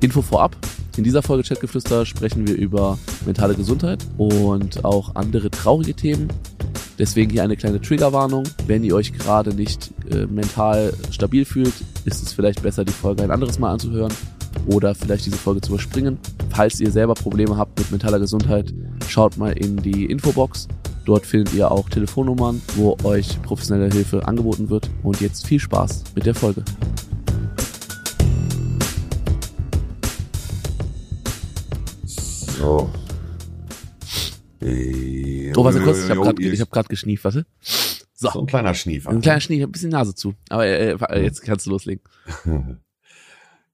Info vorab. In dieser Folge Chatgeflüster sprechen wir über mentale Gesundheit und auch andere traurige Themen. Deswegen hier eine kleine Triggerwarnung. Wenn ihr euch gerade nicht äh, mental stabil fühlt, ist es vielleicht besser, die Folge ein anderes Mal anzuhören oder vielleicht diese Folge zu überspringen. Falls ihr selber Probleme habt mit mentaler Gesundheit, schaut mal in die Infobox. Dort findet ihr auch Telefonnummern, wo euch professionelle Hilfe angeboten wird. Und jetzt viel Spaß mit der Folge. So. Oh, warte kurz, ich habe gerade hab grad geschnieft, warte. So. so ein kleiner Schniefer. Ein kleiner Schnief, ein bisschen Nase zu. Aber äh, äh jetzt kannst du loslegen.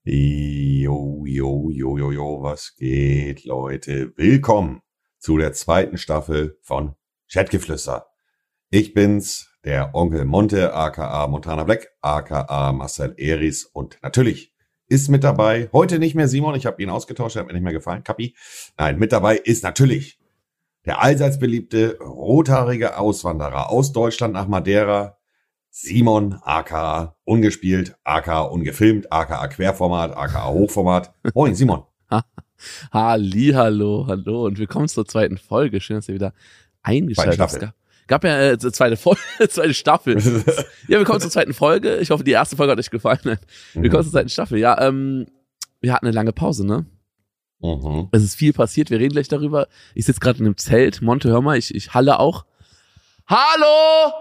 Jo, jo, jo, jo, jo, was geht, Leute? Willkommen zu der zweiten Staffel von Chatgeflüster. Ich bin's, der Onkel Monte, aka Montana Black, aka Marcel Eris und natürlich ist mit dabei, heute nicht mehr Simon, ich habe ihn ausgetauscht, er hat mir nicht mehr gefallen, Kapi. Nein, mit dabei ist natürlich der allseits beliebte rothaarige Auswanderer aus Deutschland nach Madeira, Simon, aka ungespielt, aka ungefilmt, aka Querformat, aka Hochformat. Moin, Simon. Halli, hallo, hallo und willkommen zur zweiten Folge. Schön, dass ihr wieder eingeschaltet habt. Gab ja äh, zweite Folge, zweite Staffel. ja, willkommen zur zweiten Folge. Ich hoffe, die erste Folge hat euch gefallen. Willkommen mhm. zur zweiten Staffel. Ja, ähm, wir hatten eine lange Pause, ne? Mhm. Es ist viel passiert, wir reden gleich darüber. Ich sitze gerade in einem Zelt. Monte, hör mal, ich, ich halle auch. Hallo!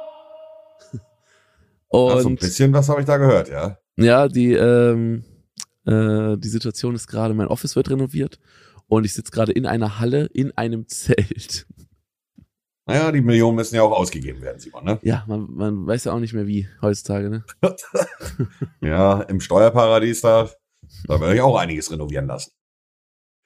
Und Ach, so ein bisschen was habe ich da gehört, ja. Ja, die, ähm, äh, die Situation ist gerade, mein Office wird renoviert und ich sitze gerade in einer Halle in einem Zelt. Naja, die Millionen müssen ja auch ausgegeben werden, Simon, ne? Ja, man, man weiß ja auch nicht mehr wie heutzutage, ne? ja, im Steuerparadies da, da werde ich auch einiges renovieren lassen.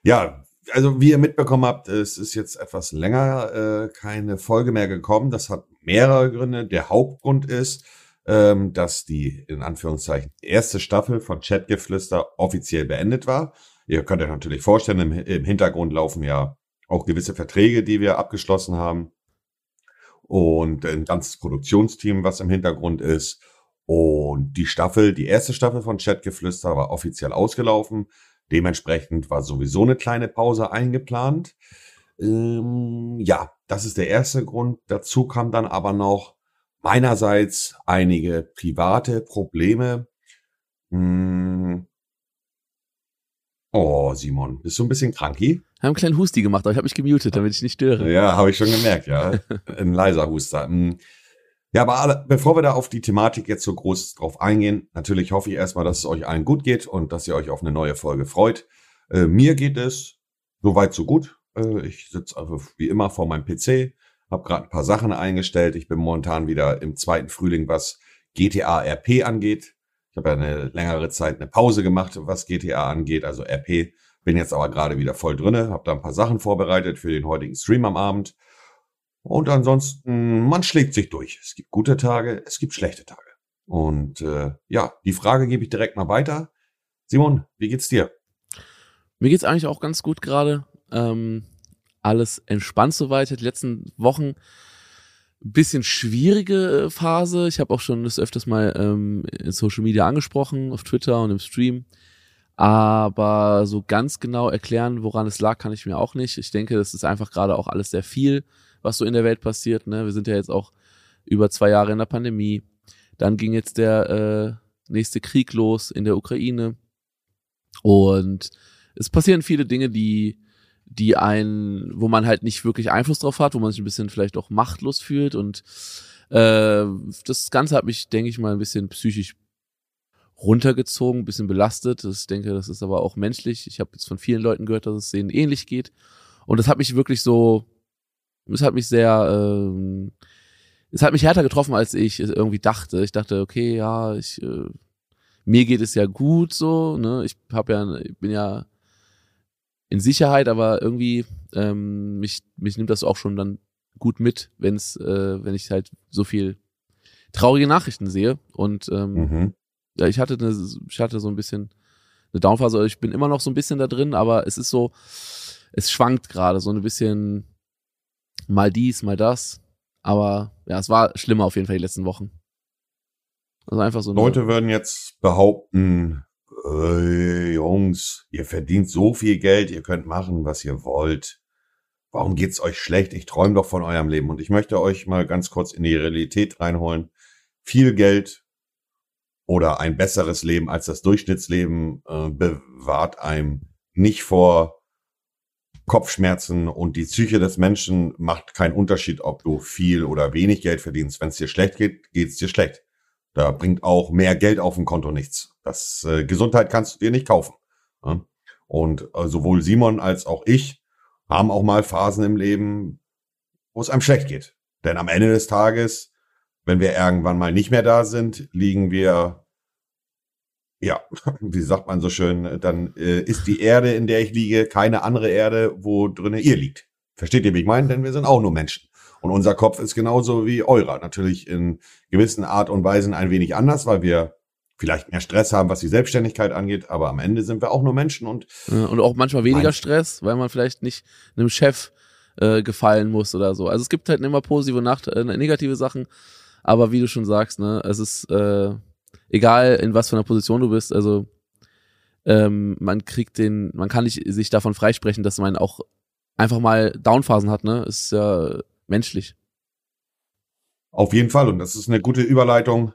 Ja, also wie ihr mitbekommen habt, es ist jetzt etwas länger äh, keine Folge mehr gekommen. Das hat mehrere Gründe. Der Hauptgrund ist, ähm, dass die in Anführungszeichen erste Staffel von Chatgeflüster offiziell beendet war. Ihr könnt euch natürlich vorstellen, im, im Hintergrund laufen ja auch gewisse Verträge, die wir abgeschlossen haben und ein ganzes Produktionsteam, was im Hintergrund ist. Und die Staffel, die erste Staffel von Chatgeflüster war offiziell ausgelaufen. Dementsprechend war sowieso eine kleine Pause eingeplant. Ähm, ja, das ist der erste Grund. Dazu kam dann aber noch meinerseits einige private Probleme. Hm. Oh, Simon, bist du ein bisschen kranki? Haben einen kleinen Husti gemacht, aber ich habe mich gemutet, damit ich nicht störe. Ja, habe ich schon gemerkt, ja. Ein leiser Huster. Hm. Ja, aber alle, bevor wir da auf die Thematik jetzt so groß drauf eingehen, natürlich hoffe ich erstmal, dass es euch allen gut geht und dass ihr euch auf eine neue Folge freut. Äh, mir geht es soweit so gut. Äh, ich sitze also wie immer vor meinem PC, habe gerade ein paar Sachen eingestellt. Ich bin momentan wieder im zweiten Frühling, was GTA RP angeht. Ich habe ja eine längere Zeit eine Pause gemacht, was GTA angeht, also RP. Bin jetzt aber gerade wieder voll drinne, habe da ein paar Sachen vorbereitet für den heutigen Stream am Abend. Und ansonsten, man schlägt sich durch. Es gibt gute Tage, es gibt schlechte Tage. Und äh, ja, die Frage gebe ich direkt mal weiter. Simon, wie geht's dir? Mir geht's eigentlich auch ganz gut gerade. Ähm, alles entspannt soweit. Die letzten Wochen bisschen schwierige äh, Phase. Ich habe auch schon das öfters mal ähm, in Social Media angesprochen, auf Twitter und im Stream. Aber so ganz genau erklären, woran es lag, kann ich mir auch nicht. Ich denke, das ist einfach gerade auch alles sehr viel, was so in der Welt passiert. Ne? Wir sind ja jetzt auch über zwei Jahre in der Pandemie. Dann ging jetzt der äh, nächste Krieg los in der Ukraine. Und es passieren viele Dinge, die die einen, wo man halt nicht wirklich Einfluss drauf hat, wo man sich ein bisschen vielleicht auch machtlos fühlt und äh, das Ganze hat mich, denke ich mal, ein bisschen psychisch runtergezogen, ein bisschen belastet. Ich denke, das ist aber auch menschlich. Ich habe jetzt von vielen Leuten gehört, dass es denen ähnlich geht. Und das hat mich wirklich so, es hat mich sehr, ähm, es hat mich härter getroffen, als ich irgendwie dachte. Ich dachte, okay, ja, ich, äh, mir geht es ja gut so, ne? Ich habe ja, ich bin ja in Sicherheit, aber irgendwie ähm, mich, mich nimmt das auch schon dann gut mit, wenn's, äh, wenn ich halt so viel traurige Nachrichten sehe. Und ähm, mhm. ja, ich hatte eine, ich hatte so ein bisschen eine Downphase. Ich bin immer noch so ein bisschen da drin, aber es ist so, es schwankt gerade so ein bisschen mal dies, mal das. Aber ja, es war schlimmer auf jeden Fall die letzten Wochen. Also einfach so. Leute würden jetzt behaupten, äh, Jungs, ihr verdient so viel Geld, ihr könnt machen, was ihr wollt. Warum geht's euch schlecht? Ich träume doch von eurem Leben. Und ich möchte euch mal ganz kurz in die Realität reinholen. Viel Geld oder ein besseres Leben als das Durchschnittsleben äh, bewahrt einem nicht vor Kopfschmerzen und die Psyche des Menschen macht keinen Unterschied, ob du viel oder wenig Geld verdienst. Wenn es dir schlecht geht, geht's dir schlecht. Da bringt auch mehr Geld auf dem Konto nichts. Das äh, Gesundheit kannst du dir nicht kaufen. Ja? Und äh, sowohl Simon als auch ich haben auch mal Phasen im Leben, wo es einem schlecht geht. Denn am Ende des Tages, wenn wir irgendwann mal nicht mehr da sind, liegen wir ja, wie sagt man so schön, dann äh, ist die Erde, in der ich liege, keine andere Erde, wo drinnen ihr liegt. Versteht ihr, wie ich meine? Denn wir sind auch nur Menschen. Und unser Kopf ist genauso wie eurer. Natürlich in gewissen Art und Weisen ein wenig anders, weil wir vielleicht mehr Stress haben, was die Selbstständigkeit angeht, aber am Ende sind wir auch nur Menschen und und auch manchmal weniger Stress, weil man vielleicht nicht einem Chef äh, gefallen muss oder so. Also es gibt halt immer positive und äh, negative Sachen, aber wie du schon sagst, ne, es ist äh, egal in was für einer Position du bist, also ähm, man kriegt den, man kann nicht sich davon freisprechen, dass man auch einfach mal Downphasen hat, ne? Ist ja menschlich. Auf jeden Fall und das ist eine gute Überleitung,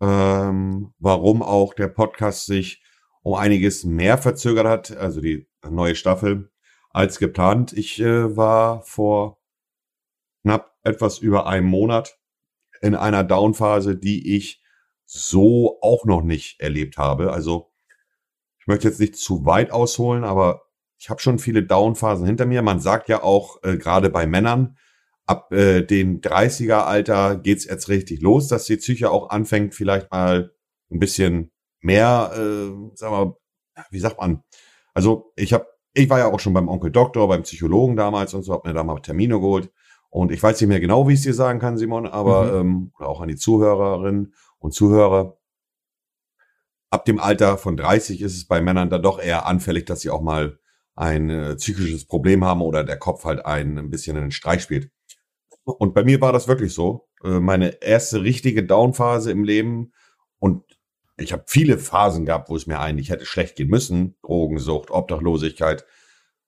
ähm, warum auch der Podcast sich um einiges mehr verzögert hat, also die neue Staffel als geplant. Ich äh, war vor knapp etwas über einem Monat in einer Downphase, die ich so auch noch nicht erlebt habe. Also ich möchte jetzt nicht zu weit ausholen, aber ich habe schon viele Downphasen hinter mir. Man sagt ja auch äh, gerade bei Männern, ab äh, den 30er Alter geht's jetzt richtig los, dass die Psyche auch anfängt, vielleicht mal ein bisschen mehr, äh, sag mal, wie sagt man? Also ich habe, ich war ja auch schon beim Onkel Doktor, beim Psychologen damals und so, habe mir da mal Termine geholt. Und ich weiß nicht mehr genau, wie ich es dir sagen kann, Simon, aber mhm. ähm, auch an die Zuhörerinnen und Zuhörer. Ab dem Alter von 30 ist es bei Männern dann doch eher anfällig, dass sie auch mal ein äh, psychisches Problem haben oder der Kopf halt ein, ein bisschen einen Streich spielt. Und bei mir war das wirklich so. Äh, meine erste richtige Downphase im Leben und ich habe viele Phasen gehabt, wo es mir eigentlich hätte schlecht gehen müssen. Drogensucht, Obdachlosigkeit.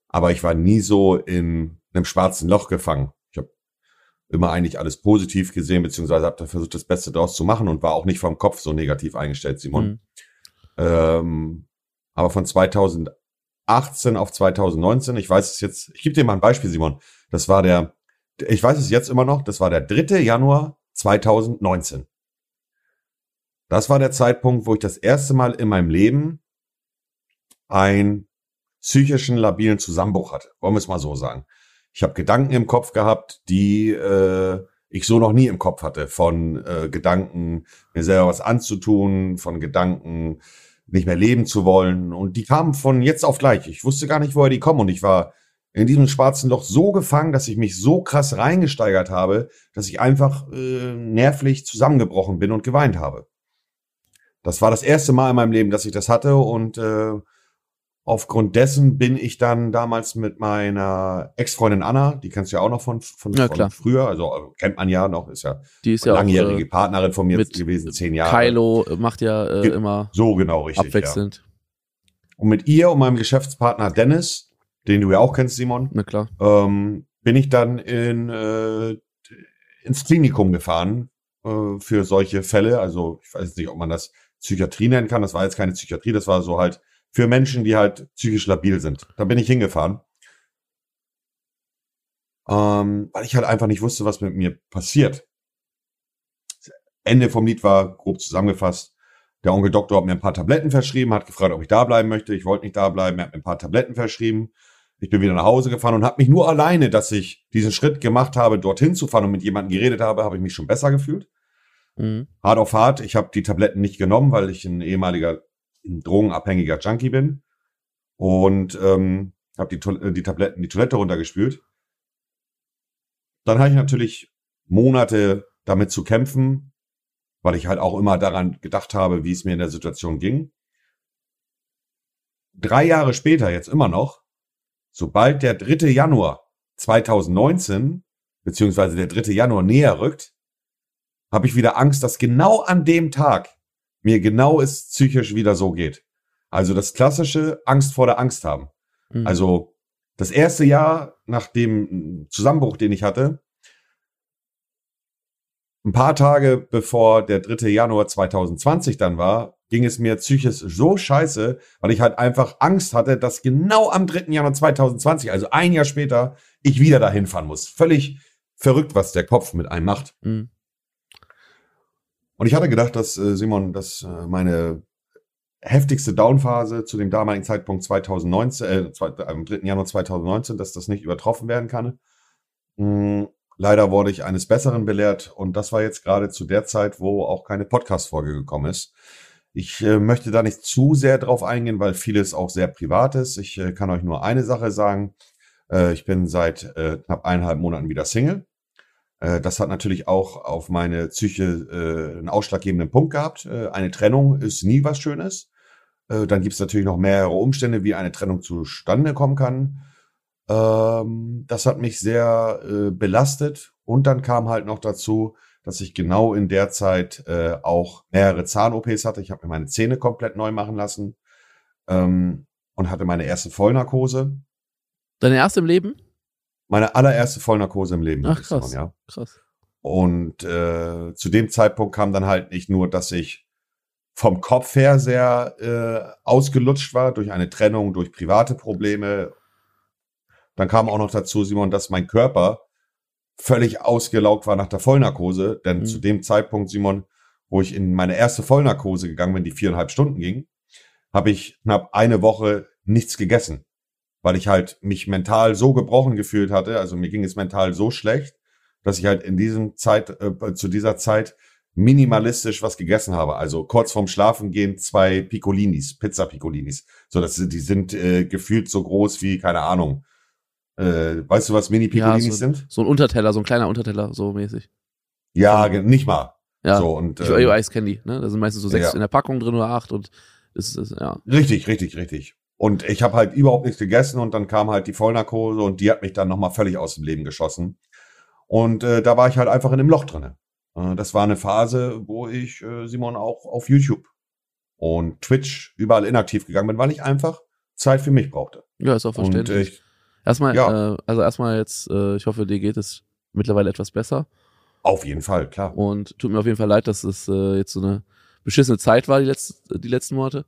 Aber ich war nie so in einem schwarzen Loch gefangen immer eigentlich alles positiv gesehen, beziehungsweise habe da versucht, das Beste daraus zu machen und war auch nicht vom Kopf so negativ eingestellt, Simon. Mhm. Ähm, aber von 2018 auf 2019, ich weiß es jetzt, ich gebe dir mal ein Beispiel, Simon. Das war der, ich weiß es jetzt immer noch, das war der 3. Januar 2019. Das war der Zeitpunkt, wo ich das erste Mal in meinem Leben einen psychischen labilen Zusammenbruch hatte. Wollen wir es mal so sagen. Ich habe Gedanken im Kopf gehabt, die äh, ich so noch nie im Kopf hatte. Von äh, Gedanken, mir selber was anzutun, von Gedanken, nicht mehr leben zu wollen. Und die kamen von jetzt auf gleich. Ich wusste gar nicht, woher die kommen. Und ich war in diesem schwarzen Loch so gefangen, dass ich mich so krass reingesteigert habe, dass ich einfach äh, nervlich zusammengebrochen bin und geweint habe. Das war das erste Mal in meinem Leben, dass ich das hatte. Und äh, Aufgrund dessen bin ich dann damals mit meiner Ex-Freundin Anna, die kennst du ja auch noch von, von, ja, von früher, also äh, kennt man ja noch, ist ja die ist ja langjährige auch, äh, Partnerin von mir gewesen, zehn Jahre. Kylo macht ja äh, immer so genau richtig abwechselnd. Ja. Und mit ihr und meinem Geschäftspartner Dennis, den du ja auch kennst, Simon, Na klar. Ähm, bin ich dann in äh, ins Klinikum gefahren äh, für solche Fälle. Also ich weiß nicht, ob man das Psychiatrie nennen kann. Das war jetzt keine Psychiatrie, das war so halt für Menschen, die halt psychisch labil sind. Da bin ich hingefahren. Ähm, weil ich halt einfach nicht wusste, was mit mir passiert. Ende vom Lied war grob zusammengefasst. Der Onkel Doktor hat mir ein paar Tabletten verschrieben, hat gefragt, ob ich da bleiben möchte. Ich wollte nicht da bleiben. Er hat mir ein paar Tabletten verschrieben. Ich bin wieder nach Hause gefahren und habe mich nur alleine, dass ich diesen Schritt gemacht habe, dorthin zu fahren und mit jemandem geredet habe, habe ich mich schon besser gefühlt. Mhm. Hart auf hart. Ich habe die Tabletten nicht genommen, weil ich ein ehemaliger ein drogenabhängiger Junkie bin und ähm, habe die, äh, die Tabletten, die Toilette runtergespült. Dann habe ich natürlich Monate damit zu kämpfen, weil ich halt auch immer daran gedacht habe, wie es mir in der Situation ging. Drei Jahre später, jetzt immer noch, sobald der 3. Januar 2019, beziehungsweise der 3. Januar näher rückt, habe ich wieder Angst, dass genau an dem Tag mir genau es psychisch wieder so geht. Also das klassische Angst vor der Angst haben. Mhm. Also das erste Jahr nach dem Zusammenbruch, den ich hatte, ein paar Tage bevor der 3. Januar 2020 dann war, ging es mir psychisch so scheiße, weil ich halt einfach Angst hatte, dass genau am 3. Januar 2020, also ein Jahr später, ich wieder dahin fahren muss. Völlig verrückt, was der Kopf mit einem macht. Mhm. Und ich hatte gedacht, dass äh, Simon, dass äh, meine heftigste Downphase zu dem damaligen Zeitpunkt 2019, äh, zwei, am 3. Januar 2019, dass das nicht übertroffen werden kann. Hm, leider wurde ich eines Besseren belehrt und das war jetzt gerade zu der Zeit, wo auch keine Podcast-Folge gekommen ist. Ich äh, möchte da nicht zu sehr drauf eingehen, weil vieles auch sehr privat ist. Ich äh, kann euch nur eine Sache sagen. Äh, ich bin seit äh, knapp eineinhalb Monaten wieder Single. Äh, das hat natürlich auch auf meine Psyche äh, einen ausschlaggebenden Punkt gehabt. Eine Trennung ist nie was Schönes. Dann gibt es natürlich noch mehrere Umstände, wie eine Trennung zustande kommen kann. Ähm, das hat mich sehr belastet. Und dann kam halt noch dazu, dass ich genau in der Zeit äh, auch mehrere Zahn-OPs hatte. Ich habe mir meine Zähne komplett neu machen lassen ähm, und hatte meine erste Vollnarkose. Deine erste im Leben? Meine allererste Vollnarkose im Leben. Ach krass. ja. Krass. Und äh, zu dem Zeitpunkt kam dann halt nicht nur, dass ich vom Kopf her sehr äh, ausgelutscht war durch eine Trennung, durch private Probleme. Dann kam auch noch dazu, Simon, dass mein Körper völlig ausgelaugt war nach der Vollnarkose. Denn Mhm. zu dem Zeitpunkt, Simon, wo ich in meine erste Vollnarkose gegangen bin, die viereinhalb Stunden ging, habe ich knapp eine Woche nichts gegessen. Weil ich halt mich mental so gebrochen gefühlt hatte, also mir ging es mental so schlecht, dass ich halt in diesem Zeit, äh, zu dieser Zeit minimalistisch was gegessen habe. Also kurz vorm Schlafen gehen zwei Piccolinis, Pizza Piccolinis. So, das die sind äh, gefühlt so groß wie, keine Ahnung. Äh, weißt du, was Mini Piccolinis sind? So ein Unterteller, so ein kleiner Unterteller, so mäßig. Ja, nicht mal. Ja. So, und, ich ähm, weiß Candy, ne? Da sind meistens so sechs ja. in der Packung drin oder acht und das ist, ja. Richtig, richtig, richtig. Und ich habe halt überhaupt nichts gegessen und dann kam halt die Vollnarkose und die hat mich dann nochmal völlig aus dem Leben geschossen. Und äh, da war ich halt einfach in dem Loch drinne. Äh, das war eine Phase, wo ich, äh, Simon, auch auf YouTube und Twitch überall inaktiv gegangen bin, weil ich einfach Zeit für mich brauchte. Ja, ist auch Und äh, verständlich. ich, erstmal, ja. äh, also erstmal jetzt, äh, ich hoffe, dir geht es mittlerweile etwas besser. auf jeden Fall, klar. Und tut mir auf jeden Fall leid, dass es äh, jetzt so eine beschissene Zeit war, die, letzte, die letzten Monate.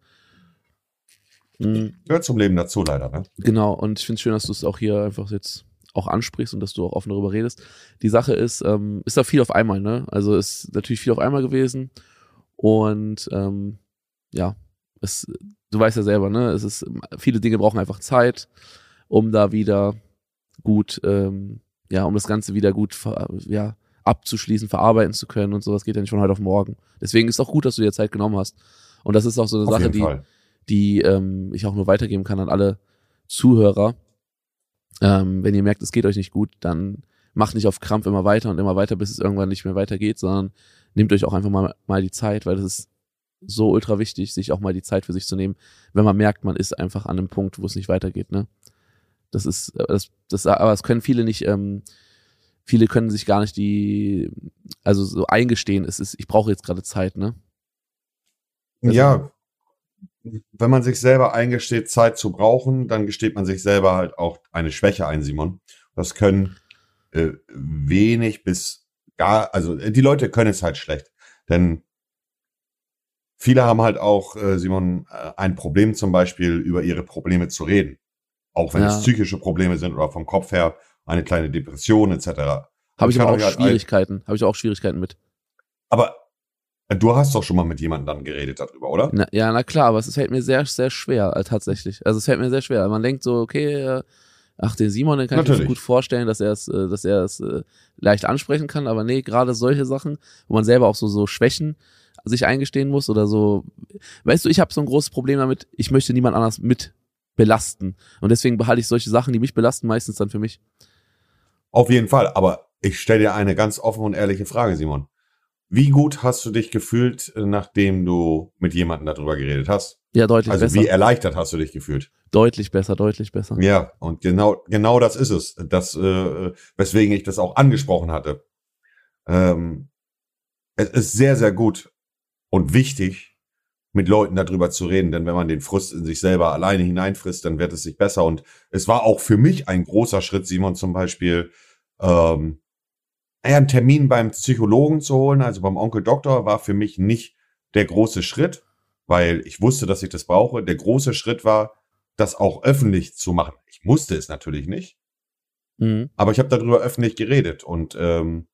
Mhm, Gehört zum Leben dazu, leider, ne? genau, und ich finde es schön, dass du es auch hier einfach jetzt auch ansprichst und dass du auch offen darüber redest. Die Sache ist, ähm, ist da viel auf einmal, ne? Also ist natürlich viel auf einmal gewesen. Und ähm, ja, es, du weißt ja selber, ne? Es ist, viele Dinge brauchen einfach Zeit, um da wieder gut, ähm, ja, um das Ganze wieder gut ja, abzuschließen, verarbeiten zu können und sowas geht ja nicht von heute auf morgen. Deswegen ist auch gut, dass du dir Zeit genommen hast. Und das ist auch so eine Auf Sache, die, Fall. die ähm, ich auch nur weitergeben kann an alle Zuhörer. Ähm, wenn ihr merkt, es geht euch nicht gut, dann macht nicht auf Krampf immer weiter und immer weiter, bis es irgendwann nicht mehr weitergeht, sondern nehmt euch auch einfach mal, mal die Zeit, weil das ist so ultra wichtig, sich auch mal die Zeit für sich zu nehmen, wenn man merkt, man ist einfach an einem Punkt, wo es nicht weitergeht, ne? Das ist, äh, das, das, aber es können viele nicht, ähm, viele können sich gar nicht die, also so eingestehen, es ist, ich brauche jetzt gerade Zeit, ne? Also- Ja, wenn man sich selber eingesteht, Zeit zu brauchen, dann gesteht man sich selber halt auch eine Schwäche ein, Simon. Das können äh, wenig bis gar, also äh, die Leute können es halt schlecht. Denn viele haben halt auch, äh, Simon, äh, ein Problem zum Beispiel, über ihre Probleme zu reden. Auch wenn Ja. es psychische Probleme sind oder vom Kopf her eine kleine Depression etc. Habe ich aber auch halt Schwierigkeiten, habe ich auch Schwierigkeiten mit. Aber äh, du hast doch schon mal mit jemandem dann geredet darüber, oder? Na, ja, na klar, aber es fällt mir sehr, sehr schwer, äh, tatsächlich. Also es fällt mir sehr schwer. Man denkt so, okay, äh, ach, den Simon, den kann ich mir Natürlich. so gut vorstellen, dass er es, dass er es leicht ansprechen kann, aber nee, gerade solche Sachen, wo man selber auch so, so Schwächen sich eingestehen muss oder so. Weißt du, ich habe so ein großes Problem damit, ich möchte niemand anders mit belasten. Und deswegen behalte ich solche Sachen, die mich belasten, meistens dann für mich. Auf jeden Fall, aber ich stelle dir eine ganz offene und ehrliche Frage, Simon. Wie gut hast du dich gefühlt, äh, nachdem du mit jemandem darüber geredet hast? Ja, deutlich Also besser. wie erleichtert hast du dich gefühlt? Deutlich besser, deutlich besser. Ja, und genau, genau das ist es, das, äh, weswegen ich das auch angesprochen hatte. Ähm, es ist sehr, sehr gut und wichtig, mit Leuten darüber zu reden, denn wenn man den Frust in sich selber alleine hineinfrisst, dann wird es sich besser. Und es war auch für mich ein großer Schritt, Simon zum Beispiel, ähm, einen Termin beim Psychologen zu holen, also beim Onkel Doktor, war für mich nicht der große Schritt, weil ich wusste, dass ich das brauche. Der große Schritt war, das auch öffentlich zu machen. Ich musste es natürlich nicht, mhm. aber ich habe darüber öffentlich geredet und ähm,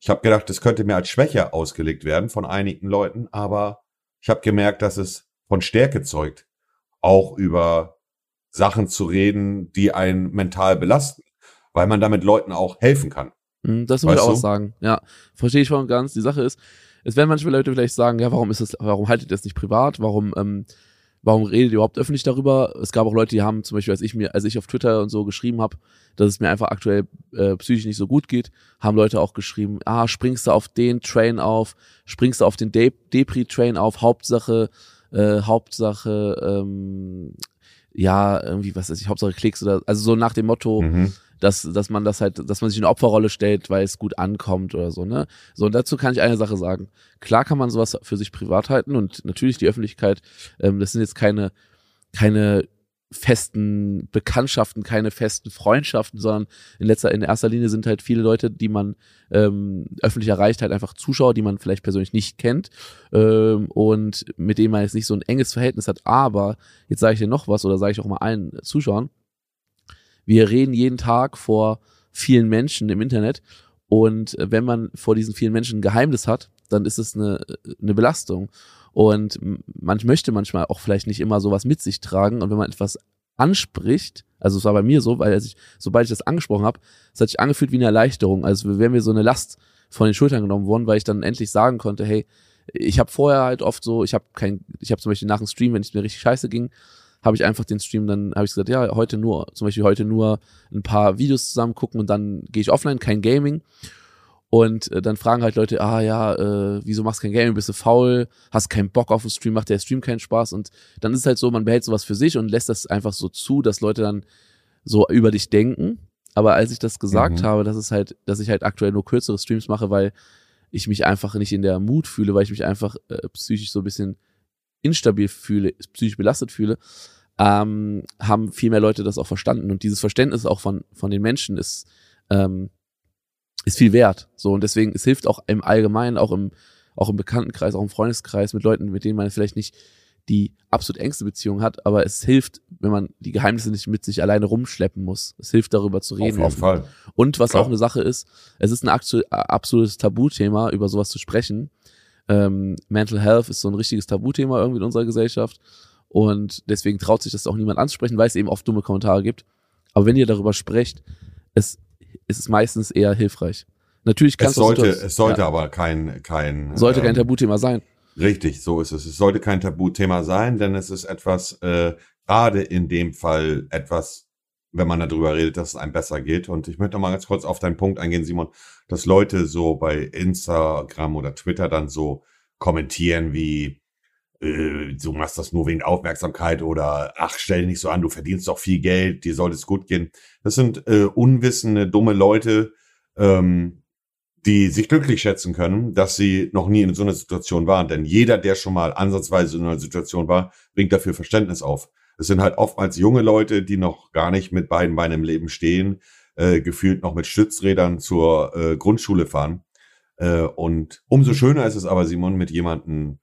ich habe gedacht, das könnte mir als Schwäche ausgelegt werden von einigen Leuten, aber ich habe gemerkt, dass es von Stärke zeugt, auch über Sachen zu reden, die einen mental belasten, weil man damit Leuten auch helfen kann. Mhm, das muss ich auch sagen. Ja, verstehe ich schon ganz. Die Sache ist, es werden manche Leute vielleicht sagen, ja, warum ist es, warum haltet ihr das nicht privat? Warum, ähm, warum redet ihr überhaupt öffentlich darüber? Es gab auch Leute, die haben zum Beispiel, als ich mir, als ich auf Twitter und so geschrieben habe, dass es mir einfach aktuell äh, psychisch nicht so gut geht, haben Leute auch geschrieben, ah, springst du auf den Train auf, springst du auf den De Depri-Train auf, Hauptsache, äh, Hauptsache, ähm, ja, irgendwie, was weiß ich, Hauptsache Klicks oder, also so nach dem Motto, mhm dass, dass man das halt, dass man sich in eine Opferrolle stellt, weil es gut ankommt oder so, ne? So, und dazu kann ich eine Sache sagen. Klar kann man sowas für sich privat halten und natürlich die Öffentlichkeit, ähm, das sind jetzt keine, keine festen Bekanntschaften, keine festen Freundschaften, sondern in letzter, in erster Linie sind halt viele Leute, die man ähm, öffentlich erreicht, halt einfach Zuschauer, die man vielleicht persönlich nicht kennt ähm, und mit denen man jetzt nicht so ein enges Verhältnis hat. Aber jetzt sage ich dir noch was oder sage ich auch mal allen Zuschauern, wir reden jeden Tag vor vielen Menschen im Internet und wenn man vor diesen vielen Menschen ein Geheimnis hat, dann ist es eine, eine Belastung. Und man möchte manchmal auch vielleicht nicht immer sowas mit sich tragen. Und wenn man etwas anspricht, also es war bei mir so, weil ich, sobald ich das angesprochen habe, es hat sich angefühlt wie eine Erleichterung. Also wäre mir so eine Last von den Schultern genommen worden, weil ich dann endlich sagen konnte, hey, ich habe vorher halt oft so, ich habe kein, ich habe zum Beispiel nach dem Stream, wenn es mir richtig scheiße ging, habe ich einfach den Stream, dann habe ich gesagt, ja, heute nur, zum Beispiel heute nur ein paar Videos zusammen gucken und dann gehe ich offline, kein Gaming. Und äh, dann fragen halt Leute, ah ja, äh, wieso machst du kein Gaming, bist du faul, hast keinen Bock auf den Stream, macht der Stream keinen Spaß. Und dann ist es halt so, man behält sowas für sich und lässt das einfach so zu, dass Leute dann so über dich denken. Aber als ich das gesagt mhm. habe, dass es halt, dass ich halt aktuell nur kürzere Streams mache, weil ich mich einfach nicht in der Mut fühle, weil ich mich einfach äh, psychisch so ein bisschen instabil fühle, psychisch belastet fühle, ähm, haben viel mehr Leute das auch verstanden. Und dieses Verständnis auch von, von den Menschen ist, ähm, ist viel wert. So, und deswegen, es hilft auch im Allgemeinen, auch im, auch im Bekanntenkreis, auch im Freundeskreis mit Leuten, mit denen man vielleicht nicht die absolut engste Beziehung hat, aber es hilft, wenn man die Geheimnisse nicht mit sich alleine rumschleppen muss. Es hilft darüber zu reden. Auf jeden Fall. Und was Klar. auch eine Sache ist, es ist ein absolutes Tabuthema, über sowas zu sprechen. Ähm, Mental Health ist so ein richtiges Tabuthema irgendwie in unserer Gesellschaft. Und deswegen traut sich das auch niemand anzusprechen, weil es eben oft dumme Kommentare gibt. Aber wenn ihr darüber sprecht, es, es ist meistens eher hilfreich. Natürlich kannst es sollte, es sollte ja. aber kein, kein, sollte kein ähm, Tabuthema sein. Richtig, so ist es. Es sollte kein Tabuthema sein, denn es ist etwas, äh, gerade in dem Fall etwas, wenn man darüber redet, dass es einem besser geht. Und ich möchte noch mal ganz kurz auf deinen Punkt eingehen, Simon, dass Leute so bei Instagram oder Twitter dann so kommentieren wie, äh, du machst das nur wegen Aufmerksamkeit oder ach, stell dich nicht so an, du verdienst doch viel Geld, dir sollte es gut gehen. Das sind äh, unwissende, dumme Leute, ähm, die sich glücklich schätzen können, dass sie noch nie in so einer Situation waren. Denn jeder, der schon mal ansatzweise in einer Situation war, bringt dafür Verständnis auf. Es sind halt oftmals junge Leute, die noch gar nicht mit beiden Beinen im Leben stehen, äh, gefühlt noch mit Stützrädern zur äh, Grundschule fahren. Äh, und umso schöner ist es aber, Simon, mit jemandem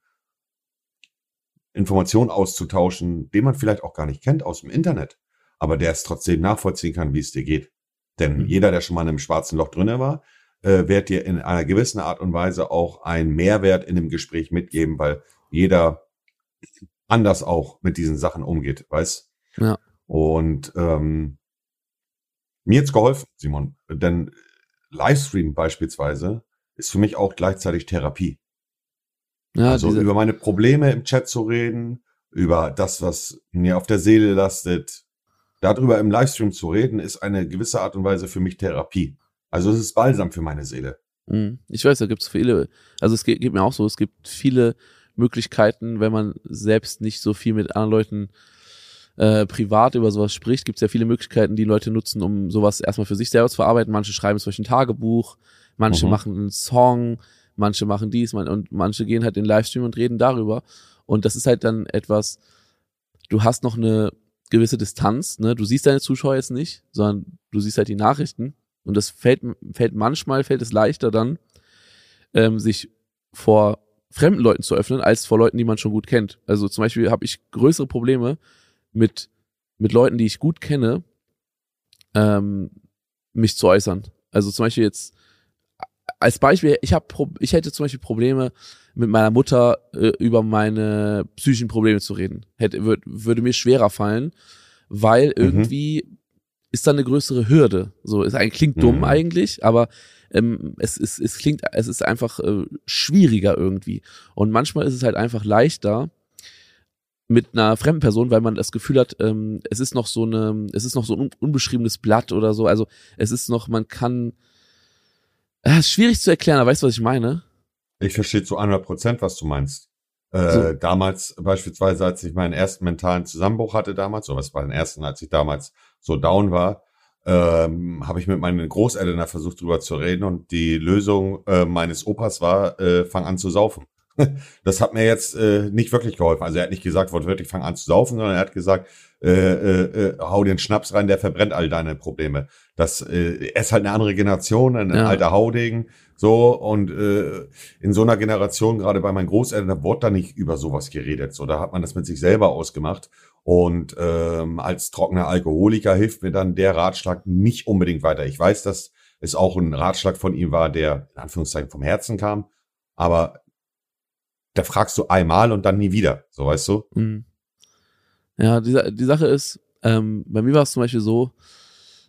Informationen auszutauschen, den man vielleicht auch gar nicht kennt aus dem Internet, aber der es trotzdem nachvollziehen kann, wie es dir geht. Denn mhm. jeder, der schon mal in einem schwarzen Loch drinne war, äh, wird dir in einer gewissen Art und Weise auch einen Mehrwert in dem Gespräch mitgeben, weil jeder anders auch mit diesen Sachen umgeht, weißt? Ja. Und ähm, mir hat's geholfen, Simon, denn Livestream beispielsweise ist für mich auch gleichzeitig Therapie. Ja, also über meine Probleme im Chat zu reden, über das, was mir auf der Seele lastet, darüber im Livestream zu reden, ist eine gewisse Art und Weise für mich Therapie. Also es ist balsam für meine Seele. Mhm. Ich weiß, da gibt es viele, also es geht, geht, mir auch so, es gibt viele Möglichkeiten, wenn man selbst nicht so viel mit anderen Leuten äh, privat über sowas spricht, gibt es ja viele Möglichkeiten, die Leute nutzen, um sowas erstmal für sich selber zu verarbeiten. Manche schreiben es durch ein Tagebuch, manche mhm. machen einen Song, manche machen dies man, und manche gehen halt in den Livestream und reden darüber. Und das ist halt dann etwas, du hast noch eine gewisse Distanz, ne? Du siehst deine Zuschauer jetzt nicht, sondern du siehst halt die Nachrichten. Und das fällt, fällt manchmal, fällt es leichter dann, ähm, sich vor fremden Leuten zu öffnen, als vor Leuten, die man schon gut kennt. Also zum Beispiel habe ich größere Probleme mit, mit Leuten, die ich gut kenne, ähm, mich zu äußern. Also zum Beispiel jetzt als Beispiel, ich habe ich hätte zum Beispiel Probleme mit meiner Mutter äh, über meine psychischen Probleme zu reden. Hätte würd, würde mir schwerer fallen, weil mhm. irgendwie ist da eine größere Hürde. So, es klingt dumm mhm. eigentlich, aber ähm, es, es, es klingt, es ist einfach äh, schwieriger irgendwie. Und manchmal ist es halt einfach leichter mit einer fremden Person, weil man das Gefühl hat, ähm, es ist noch so eine, es ist noch so ein unbeschriebenes Blatt oder so. Also es ist noch, man kann, es ist schwierig zu erklären, aber weißt du, was ich meine? Ich verstehe zu 100 Prozent, was du meinst. Äh, so. Damals beispielsweise, als ich meinen ersten mentalen Zusammenbruch hatte damals, oder was war den ersten, als ich damals so down war, ähm, habe ich mit meinen Großeltern versucht drüber zu reden und die Lösung äh, meines Opas war, äh, fang an zu saufen. das hat mir jetzt äh, nicht wirklich geholfen. Also er hat nicht gesagt, wortwörtlich fang an zu saufen, sondern er hat gesagt, äh, äh, äh, hau den Schnaps rein, der verbrennt all deine Probleme. Das äh, er ist halt eine andere Generation, ein ja. alter Hauding, so und äh, in so einer Generation, gerade bei meinen Großeltern, da wurde da nicht über sowas geredet. So, da hat man das mit sich selber ausgemacht und ähm, als trockener Alkoholiker hilft mir dann der Ratschlag nicht unbedingt weiter. Ich weiß, dass es auch ein Ratschlag von ihm war, der in Anführungszeichen vom Herzen kam. Aber da fragst du einmal und dann nie wieder. So weißt du? Mhm. Ja, die, die Sache ist, ähm, bei mir war es zum Beispiel so,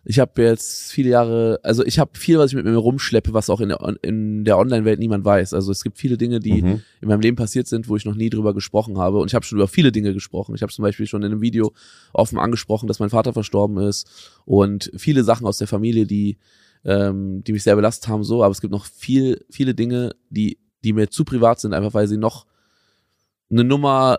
ich habe jetzt viele Jahre, also ich habe viel, was ich mit mir rumschleppe, was auch in der, in der Online-Welt niemand weiß. Also es gibt viele Dinge, die mhm. in meinem Leben passiert sind, wo ich noch nie drüber gesprochen habe. Und ich habe schon über viele Dinge gesprochen. Ich habe zum Beispiel schon in einem Video offen angesprochen, dass mein Vater verstorben ist und viele Sachen aus der Familie, die, ähm, die mich sehr belastet haben, so. Aber es gibt noch viel, viele Dinge, die, die mir zu privat sind, einfach weil sie noch eine Nummer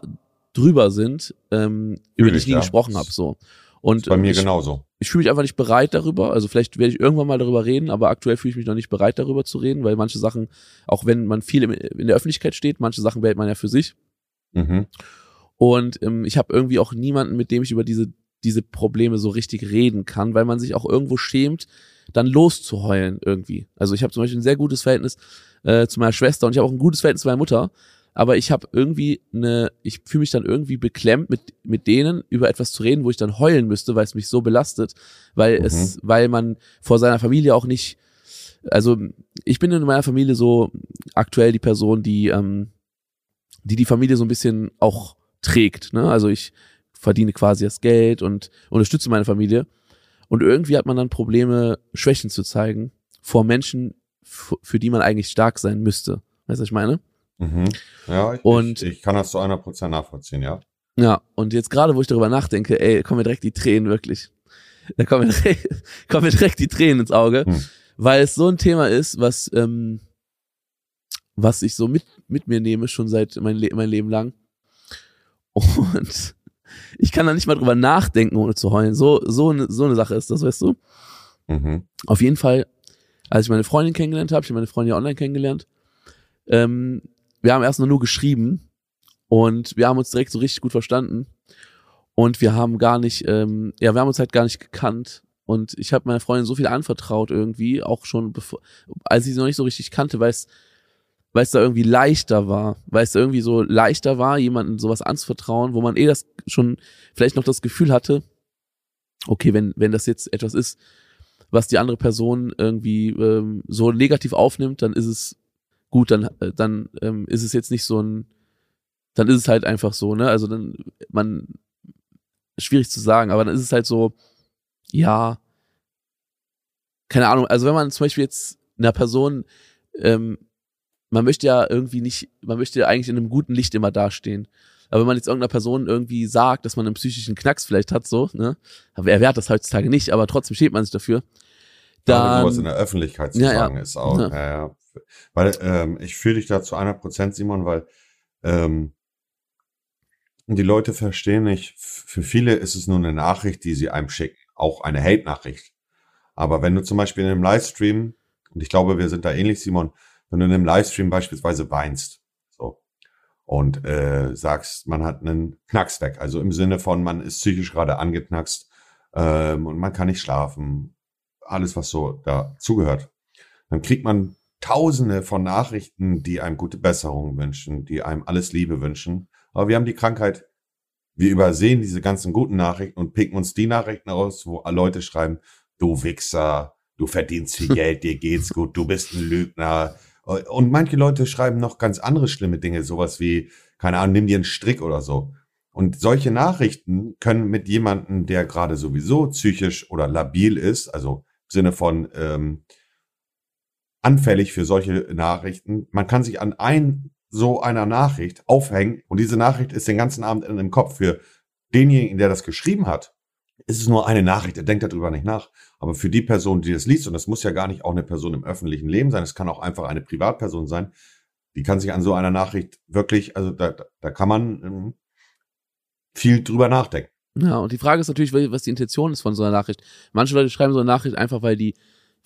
drüber sind, ähm, über die ich nie ja. gesprochen habe. So. Und bei mir ich, genauso. Ich fühle mich einfach nicht bereit darüber. Also vielleicht werde ich irgendwann mal darüber reden, aber aktuell fühle ich mich noch nicht bereit darüber zu reden, weil manche Sachen, auch wenn man viel in der Öffentlichkeit steht, manche Sachen behält man ja für sich. Mhm. Und ähm, ich habe irgendwie auch niemanden, mit dem ich über diese diese Probleme so richtig reden kann, weil man sich auch irgendwo schämt, dann loszuheulen irgendwie. Also ich habe zum Beispiel ein sehr gutes Verhältnis äh, zu meiner Schwester und ich habe auch ein gutes Verhältnis zu meiner Mutter, aber ich habe irgendwie eine, ich fühle mich dann irgendwie beklemmt mit mit denen über etwas zu reden, wo ich dann heulen müsste, weil es mich so belastet, weil mhm. es, weil man vor seiner Familie auch nicht, also ich bin in meiner Familie so aktuell die Person, die ähm, die die Familie so ein bisschen auch trägt, ne? Also ich verdiene quasi das Geld und unterstütze meine Familie und irgendwie hat man dann Probleme, Schwächen zu zeigen vor Menschen, für die man eigentlich stark sein müsste. Weißt du, was ich meine? Mhm. Ja, ich, und, ich, ich kann das zu einer Prozent nachvollziehen, ja. Ja, und jetzt gerade, wo ich darüber nachdenke, ey, kommen mir direkt die Tränen wirklich. Da kommen mir direkt, kommen mir direkt die Tränen ins Auge, hm. weil es so ein Thema ist, was, ähm, was ich so mit, mit mir nehme, schon seit mein, Le mein Leben lang. Und ich kann da nicht mal drüber nachdenken, ohne zu heulen. So, so, eine, so eine Sache ist das, weißt du? Mhm. Auf jeden Fall, als ich meine Freundin kennengelernt habe, ich habe meine Freundin ja online kennengelernt, ähm, wir haben erst nur geschrieben und wir haben uns direkt so richtig gut verstanden. Und wir haben gar nicht, ähm, ja, wir haben uns halt gar nicht gekannt. Und ich habe meiner Freundin so viel anvertraut irgendwie, auch schon bevor, als ich sie noch nicht so richtig kannte, weil es weil es da irgendwie leichter war, weil es da irgendwie so leichter war, jemandem sowas anzuvertrauen, wo man eh das schon vielleicht noch das Gefühl hatte, okay, wenn wenn das jetzt etwas ist, was die andere Person irgendwie ähm, so negativ aufnimmt, dann ist es gut, dann, äh, dann ähm, ist es jetzt nicht so ein, dann ist es halt einfach so, ne? Also dann, man, schwierig zu sagen, aber dann ist es halt so, ja, keine Ahnung, also wenn man zum Beispiel jetzt einer Person, ähm, man möchte ja irgendwie nicht, man möchte ja eigentlich in einem guten Licht immer dastehen. Aber wenn man jetzt irgendeiner Person irgendwie sagt, dass man einen psychischen Knacks vielleicht hat, so, ne? Aber er wehrt das heutzutage nicht, aber trotzdem steht man sich dafür. Dann, ja, sowas in der Öffentlichkeit zu ja, sagen, ja. ist auch, ja. ja, weil ähm, ich fühle dich da zu einer Prozent, Simon, weil ähm, die Leute verstehen nicht, für viele ist es nur eine Nachricht, die sie einem schicken, auch eine Hate-Nachricht. Aber wenn du zum Beispiel in einem Livestream, und ich glaube, wir sind da ähnlich, Simon, wenn du in einem Livestream beispielsweise weinst, so, und äh, sagst, man hat einen Knacks weg, also im Sinne von, man ist psychisch gerade angeknackst ähm, und man kann nicht schlafen, alles, was so dazugehört, dann kriegt man Tausende von Nachrichten, die einem gute Besserung wünschen, die einem alles Liebe wünschen. Aber wir haben die Krankheit, wir übersehen diese ganzen guten Nachrichten und picken uns die Nachrichten raus, wo Leute schreiben, du Wichser, du verdienst viel Geld, dir geht's gut, du bist ein Lügner. Und manche Leute schreiben noch ganz andere schlimme Dinge, sowas wie, keine Ahnung, nimm dir einen Strick oder so. Und solche Nachrichten können mit jemandem, der gerade sowieso psychisch oder labil ist, also im Sinne von ähm, anfällig für solche Nachrichten, man kann sich an ein so einer Nachricht aufhängen und diese Nachricht ist den ganzen Abend in dem Kopf für denjenigen, der das geschrieben hat, ist es nur eine Nachricht, er denkt darüber nicht nach. Aber für die Person, die das liest, und das muss ja gar nicht auch eine Person im öffentlichen Leben sein, es kann auch einfach eine Privatperson sein, die kann sich an so einer Nachricht wirklich, also da, da kann man ähm, viel drüber nachdenken. Ja, und die Frage ist natürlich, was die Intention ist von so einer Nachricht. Manche Leute schreiben so eine Nachricht einfach, weil die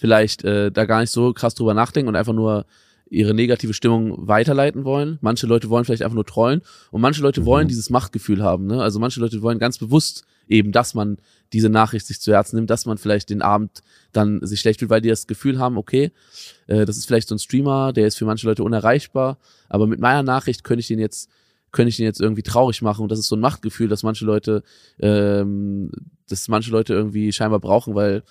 vielleicht äh, da gar nicht so krass drüber nachdenken und einfach nur ihre negative Stimmung weiterleiten wollen. Manche Leute wollen vielleicht einfach nur trollen und manche Leute mhm. wollen dieses Machtgefühl haben. Ne? Also manche Leute wollen ganz bewusst eben, dass man diese Nachricht sich zu Herzen nimmt, dass man vielleicht den Abend dann sich schlecht fühlt, weil die das Gefühl haben, okay, äh, das ist vielleicht so ein Streamer, der ist für manche Leute unerreichbar, aber mit meiner Nachricht könnte ich den jetzt könnte ich den jetzt irgendwie traurig machen und das ist so ein Machtgefühl, dass manche Leute, ähm, dass manche Leute irgendwie scheinbar brauchen, weil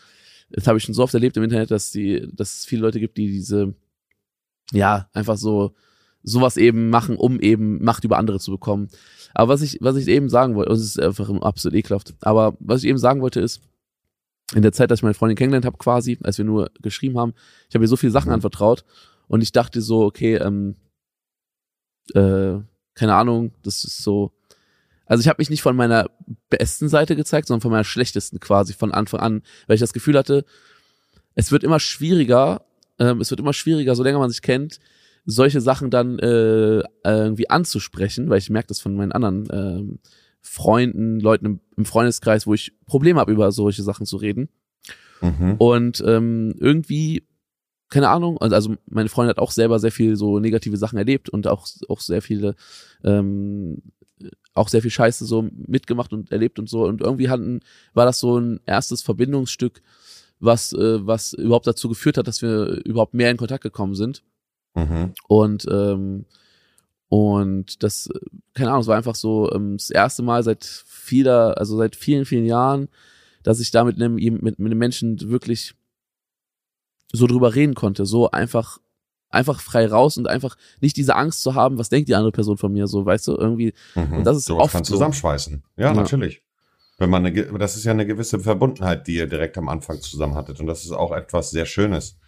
das habe ich schon so oft erlebt im Internet, dass die, dass es viele Leute gibt, die diese, ja, einfach so sowas eben machen, um eben Macht über andere zu bekommen. Aber was ich, was ich eben sagen wollte, es ist einfach absolut ekelhaft. Aber was ich eben sagen wollte ist, in der Zeit, dass ich meine Freundin kennengelernt habe, quasi, als wir nur geschrieben haben, ich habe ihr so viele Sachen mhm. anvertraut und ich dachte so, okay, ähm, äh, keine Ahnung, das ist so. Also ich habe mich nicht von meiner besten Seite gezeigt, sondern von meiner schlechtesten quasi von Anfang an, weil ich das Gefühl hatte, es wird immer schwieriger, ähm, es wird immer schwieriger, so länger man sich kennt, solche Sachen dann äh, irgendwie anzusprechen, weil ich merke das von meinen anderen ähm, Freunden, Leuten im, im Freundeskreis, wo ich Probleme habe, über solche Sachen zu reden. Mhm. Und ähm, irgendwie, keine Ahnung, also meine Freundin hat auch selber sehr viel so negative Sachen erlebt und auch, auch sehr viele, ähm, auch sehr viel Scheiße so mitgemacht und erlebt und so. Und irgendwie hatten, war das so ein erstes Verbindungsstück, was, äh, was überhaupt dazu geführt hat, dass wir überhaupt mehr in Kontakt gekommen sind. Mhm. Und ähm, und das, keine Ahnung, es war einfach so ähm, das erste Mal seit vieler, also seit vielen, vielen Jahren, dass ich da mit einem, mit, mit einem Menschen wirklich so drüber reden konnte, so einfach, einfach frei raus und einfach nicht diese Angst zu haben, was denkt die andere Person von mir, so, weißt du, irgendwie. Mhm. Und das ist so oft kann so. zusammenschweißen. Ja, ja, natürlich. Wenn man eine, das ist ja eine gewisse Verbundenheit, die ihr direkt am Anfang zusammen hattet. Und das ist auch etwas sehr Schönes.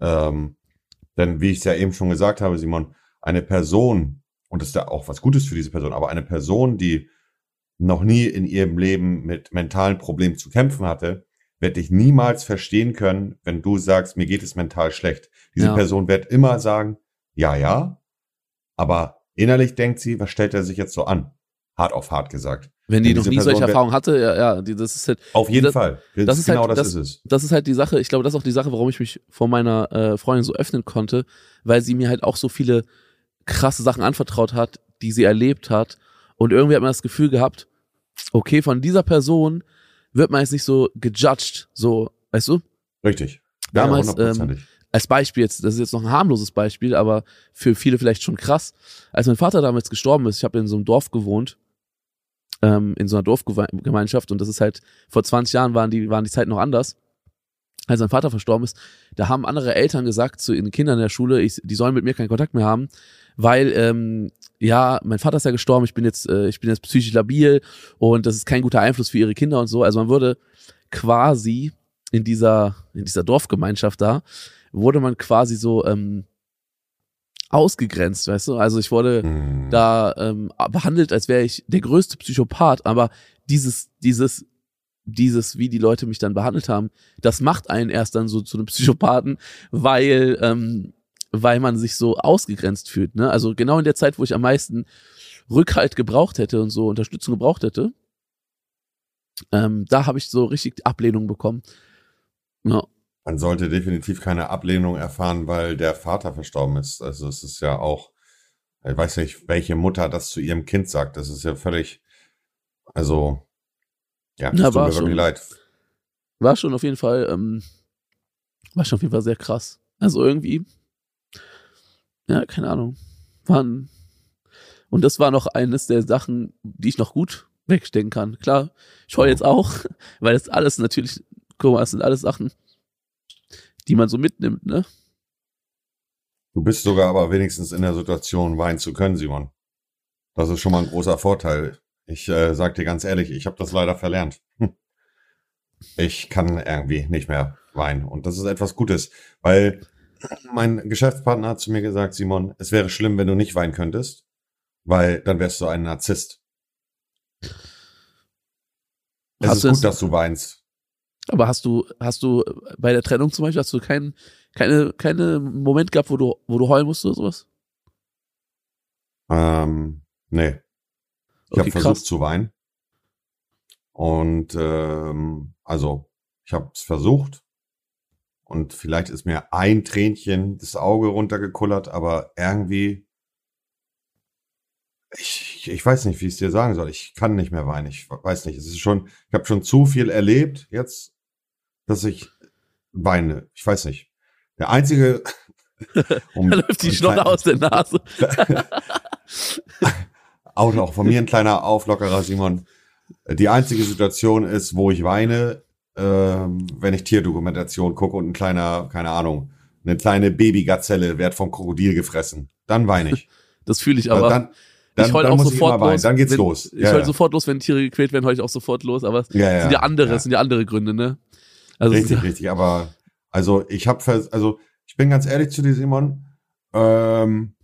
Ähm, denn wie ich es ja eben schon gesagt habe, Simon, eine Person, und das ist ja auch was Gutes für diese Person, aber eine Person, die noch nie in ihrem Leben mit mentalen Problemen zu kämpfen hatte, wird dich niemals verstehen können, wenn du sagst, mir geht es mental schlecht. Diese ja. Person wird immer sagen, ja, ja, aber innerlich denkt sie, was stellt er sich jetzt so an? Hart auf hart gesagt. Wenn die noch nie Person solche Erfahrungen hatte, ja, ja, die, das ist halt. Auf jeden das, Fall. Das, das ist genau halt, das, das, ist es. Das ist halt die Sache. Ich glaube, das ist auch die Sache, warum ich mich vor meiner äh, Freundin so öffnen konnte, weil sie mir halt auch so viele krasse Sachen anvertraut hat, die sie erlebt hat. Und irgendwie hat man das Gefühl gehabt, okay, von dieser Person wird man jetzt nicht so gejudged, so, weißt du? Richtig. Damals, ja, ähm, als Beispiel jetzt, das ist jetzt noch ein harmloses Beispiel, aber für viele vielleicht schon krass. Als mein Vater damals gestorben ist, ich habe in so einem Dorf gewohnt, ähm, in so einer Dorfgemeinschaft und das ist halt, vor 20 Jahren waren die, waren die Zeiten noch anders. Als sein Vater verstorben ist, da haben andere Eltern gesagt zu ihren Kindern in der Schule, ich, die sollen mit mir keinen Kontakt mehr haben, weil ähm, ja, mein Vater ist ja gestorben, ich bin jetzt, äh, ich bin jetzt psychisch labil und das ist kein guter Einfluss für ihre Kinder und so. Also man würde quasi in dieser, in dieser Dorfgemeinschaft da, wurde man quasi so ähm, ausgegrenzt, weißt du? Also ich wurde mhm. da ähm, behandelt, als wäre ich der größte Psychopath, aber dieses, dieses, dieses, wie die Leute mich dann behandelt haben, das macht einen erst dann so zu einem Psychopathen, weil, ähm, weil man sich so ausgegrenzt fühlt. Ne? Also genau in der Zeit, wo ich am meisten Rückhalt gebraucht hätte und so Unterstützung gebraucht hätte, ähm, da habe ich so richtig Ablehnung bekommen. Ja. man sollte definitiv keine Ablehnung erfahren, weil der Vater verstorben ist. Also es ist ja auch, ich weiß nicht, welche Mutter das zu ihrem Kind sagt. Das ist ja völlig, also, ja, das Ja, tut war mir wirklich schon. leid. War schon auf jeden Fall, ähm, war schon auf jeden Fall sehr krass. Also irgendwie, ja, keine Ahnung. Waren, und das war noch eines der Sachen, die ich noch gut wegstecken kann. Klar, ich heule jetzt auch, weil das alles natürlich, guck mal, das sind alles Sachen, die man so mitnimmt, ne? Du bist sogar aber wenigstens in der Situation, weinen zu können, Simon. Das ist schon mal ein großer Vorteil. Ich äh, sag dir ganz ehrlich, ich habe das leider verlernt. Hm. Ich kann irgendwie nicht mehr weinen. Und das ist etwas Gutes, weil mein Geschäftspartner hat zu mir gesagt, Simon, es wäre schlimm, wenn du nicht weinen könntest, weil dann wärst du ein Narzisst. Es Hast ist du gut, das- dass du weinst. Aber hast du, hast du bei der Trennung zum Beispiel, hast du keinen, keine, keine Moment gehabt, wo du, wo du heulen musst oder sowas? Ähm, nee. Ich habe Okay, versucht krass. zu weinen. Und ähm, also, ich habe es versucht. Und vielleicht ist mir ein Tränchen das Auge runtergekullert, aber irgendwie, ich, ich weiß nicht, wie ich es dir sagen soll. Ich kann nicht mehr weinen. Ich weiß nicht. Es ist schon, ich habe schon zu viel erlebt jetzt, dass ich weine. Ich weiß nicht. Der einzige, um, Da läuft die Schlotte aus der Nase. Auch noch von mir ein kleiner Auflockerer, Simon. Die einzige Situation ist, wo ich weine, wenn ich Tierdokumentation gucke und ein kleiner, keine Ahnung, eine kleine Babygazelle wird vom Krokodil gefressen. Dann weine ich. Das fühle ich Also aber. dann dann, ich heul dann auch ich sofort los. Dann geht's wenn, los. Ich Ja, heul ja. sofort los, wenn Tiere gequält werden, heul ich auch sofort los. Aber es Ja, sind ja andere, ja. sind ja andere Gründe, ne? Also Richtig, richtig. Aber also ich habe, also ich bin ganz ehrlich zu dir, Simon. Ähm,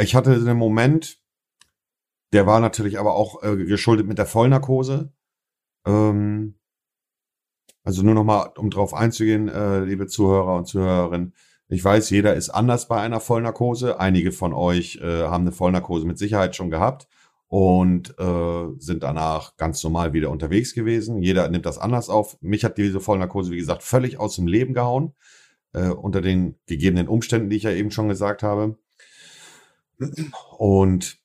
ich hatte einen Moment, der war natürlich aber auch äh, geschuldet mit der Vollnarkose. Ähm, also nur noch mal, um drauf einzugehen, äh, liebe Zuhörer und Zuhörerinnen. Ich weiß, jeder ist anders bei einer Vollnarkose. Einige von euch äh, haben eine Vollnarkose mit Sicherheit schon gehabt und äh, sind danach ganz normal wieder unterwegs gewesen. Jeder nimmt das anders auf. Mich hat diese Vollnarkose, wie gesagt, völlig aus dem Leben gehauen, äh, unter den gegebenen Umständen, die ich ja eben schon gesagt habe. Und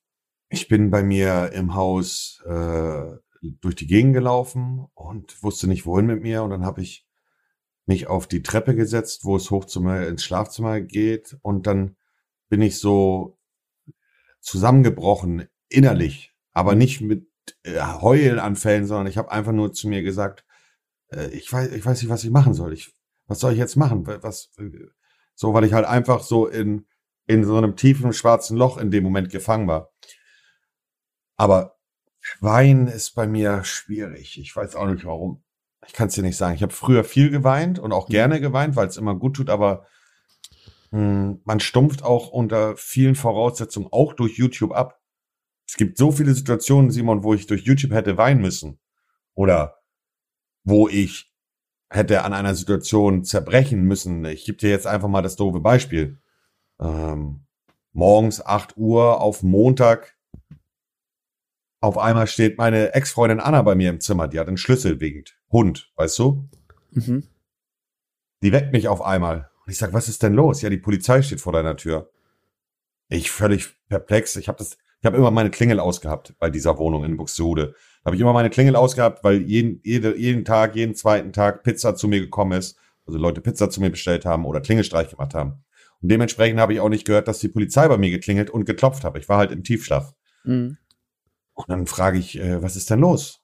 ich bin bei mir im Haus äh, durch die Gegend gelaufen und wusste nicht, wohin mit mir. Und dann habe ich mich auf die Treppe gesetzt, wo es hoch zu mir ins Schlafzimmer geht. Und dann bin ich so zusammengebrochen innerlich, aber nicht mit äh, Heulanfällen, sondern ich habe einfach nur zu mir gesagt, äh, ich weiß, ich weiß nicht, was ich machen soll. Ich, was soll ich jetzt machen? Was, äh, so, weil ich halt einfach so in, in so einem tiefen schwarzen Loch in dem Moment gefangen war. Aber Weinen ist bei mir schwierig. Ich weiß auch nicht warum. Ich kann es dir nicht sagen. Ich habe früher viel geweint und auch gerne geweint, weil es immer gut tut, aber mh, man stumpft auch unter vielen Voraussetzungen auch durch YouTube ab. Es gibt so viele Situationen, Simon, wo ich durch YouTube hätte weinen müssen. Oder wo ich hätte an einer Situation zerbrechen müssen. Ich gebe dir jetzt einfach mal das doofe Beispiel. Ähm, morgens 8 Uhr auf Montag. Auf einmal steht meine Ex-Freundin Anna bei mir im Zimmer. Die hat einen Schlüssel wegen Hund, weißt du? Mhm. Die weckt mich auf einmal. Und ich sag, was ist denn los? Ja, die Polizei steht vor deiner Tür. Ich völlig perplex. Ich habe das, ich habe immer meine Klingel ausgehabt bei dieser Wohnung in Buxtehude. Da habe ich immer meine Klingel ausgehabt, weil jeden, jede, jeden Tag, jeden zweiten Tag Pizza zu mir gekommen ist. Also Leute Pizza zu mir bestellt haben oder Klingelstreich gemacht haben. Und dementsprechend habe ich auch nicht gehört, dass die Polizei bei mir geklingelt und geklopft hat. Ich war halt im Tiefschlaf. Mhm. Und dann frage ich, äh, was ist denn los?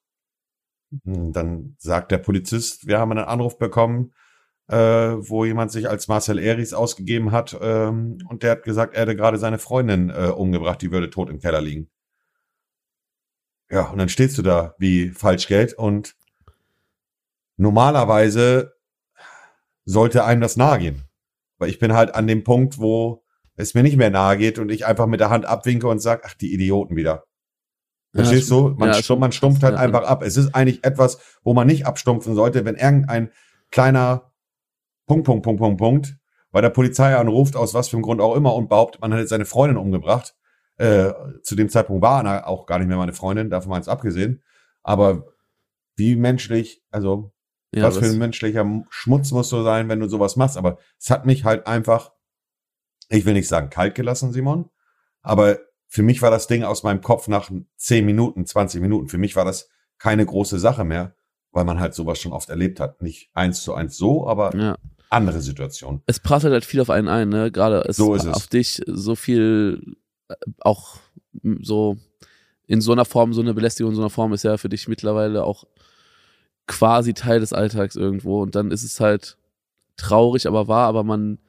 Hm, Dann sagt der Polizist, wir haben einen Anruf bekommen, äh, wo jemand sich als Marcel Eris ausgegeben hat ähm, und der hat gesagt, er hätte gerade seine Freundin äh, umgebracht, die würde tot im Keller liegen. Ja, und dann stehst du da wie Falschgeld und normalerweise sollte einem das nahe gehen. Aber ich bin halt an dem Punkt, wo es mir nicht mehr nahe geht und ich einfach mit der Hand abwinke und sag, ach, die Idioten wieder. Verstehst du? Man, ja, man stumpft halt einfach ab. Es ist eigentlich etwas, wo man nicht abstumpfen sollte, wenn irgendein kleiner Punkt, Punkt, Punkt, Punkt, Punkt bei der Polizei anruft, aus was für einem Grund auch immer, und behauptet, man hätte seine Freundin umgebracht. Äh, zu dem Zeitpunkt war Anna auch gar nicht mehr meine Freundin, davon mal eins abgesehen. Aber wie menschlich, also Ja, was, was für ein menschlicher Schmutz musst du sein, wenn du sowas machst. Aber es hat mich halt einfach, ich will nicht sagen kalt gelassen, Simon, aber für mich war das Ding aus meinem Kopf nach 10 Minuten, 20 Minuten. Für mich war das keine große Sache mehr, weil man halt sowas schon oft erlebt hat. Nicht eins zu eins so, aber ja. andere Situationen. Es prasselt halt viel auf einen ein, ne? Gerade es so ist es. auf dich so viel äh, auch so in so einer Form, so eine Belästigung in so einer Form ist ja für dich mittlerweile auch quasi Teil des Alltags irgendwo. Und dann ist es halt traurig, aber wahr, aber man,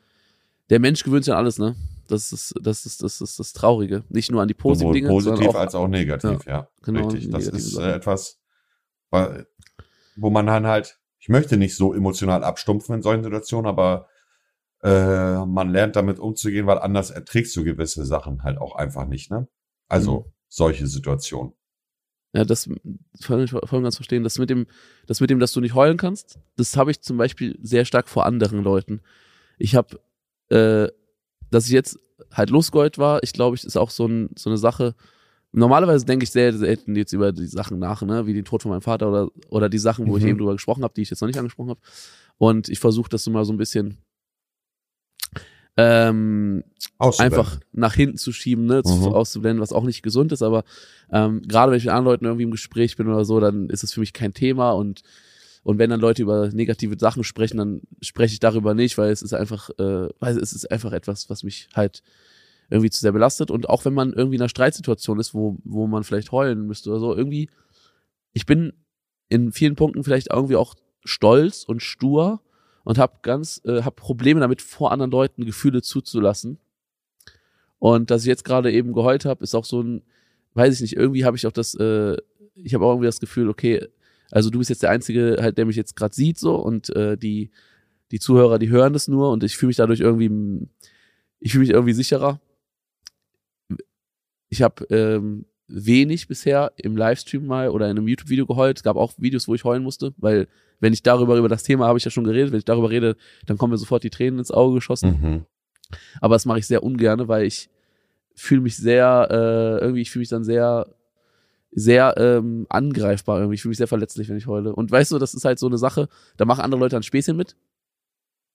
der Mensch gewöhnt sich an alles, ne? Das ist, das ist, das ist das Traurige. Nicht nur an die positiven Dinge. Positiv auch, als auch negativ, ja. ja genau. Richtig. Das ist äh, etwas, wo man dann halt, ich möchte nicht so emotional abstumpfen in solchen Situationen, aber äh, man lernt damit umzugehen, weil anders erträgst du gewisse Sachen halt auch einfach nicht, ne? Also mhm. solche Situationen. Ja, das voll, voll ganz verstehen. Das mit dem, das mit dem, dass du nicht heulen kannst, das habe ich zum Beispiel sehr stark vor anderen Leuten. Ich habe, äh, dass ich jetzt halt losgeheult war, ich glaube, ich ist auch so, ein, so eine Sache. Normalerweise denke ich sehr selten jetzt über die Sachen nach, ne, wie den Tod von meinem Vater oder oder die Sachen, wo mhm. ich eben drüber gesprochen habe, die ich jetzt noch nicht angesprochen habe. Und ich versuche das so mal so ein bisschen ähm, einfach nach hinten zu schieben, ne, mhm. zu, auszublenden, was auch nicht gesund ist, aber ähm, gerade wenn ich mit anderen Leuten irgendwie im Gespräch bin oder so, dann ist es für mich kein Thema und und wenn dann Leute über negative Sachen sprechen, dann spreche ich darüber nicht, weil es ist einfach, äh, weil es ist einfach etwas, was mich halt irgendwie zu sehr belastet. Und auch wenn man irgendwie in einer Streitsituation ist, wo, wo man vielleicht heulen müsste oder so, irgendwie, ich bin in vielen Punkten vielleicht irgendwie auch stolz und stur und habe ganz, äh, habe Probleme damit, vor anderen Leuten Gefühle zuzulassen. Und dass ich jetzt gerade eben geheult habe, ist auch so ein, weiß ich nicht, irgendwie habe ich auch das, äh, ich habe auch irgendwie das Gefühl, okay, also du bist jetzt der Einzige, halt, der mich jetzt gerade sieht so und äh, die, die Zuhörer, die hören das nur und ich fühle mich dadurch irgendwie, ich fühle mich irgendwie sicherer. Ich habe ähm, wenig bisher im Livestream mal oder in einem YouTube-Video geheult. Es gab auch Videos, wo ich heulen musste, weil wenn ich darüber, über das Thema habe ich ja schon geredet, wenn ich darüber rede, dann kommen mir sofort die Tränen ins Auge geschossen. Mhm. Aber das mache ich sehr ungerne, weil ich fühle mich sehr, äh, irgendwie, ich fühle mich dann sehr, sehr ähm, angreifbar irgendwie. Ich fühle mich sehr verletzlich, wenn ich heule. Und weißt du, das ist halt so eine Sache, da machen andere Leute ein Späßchen mit.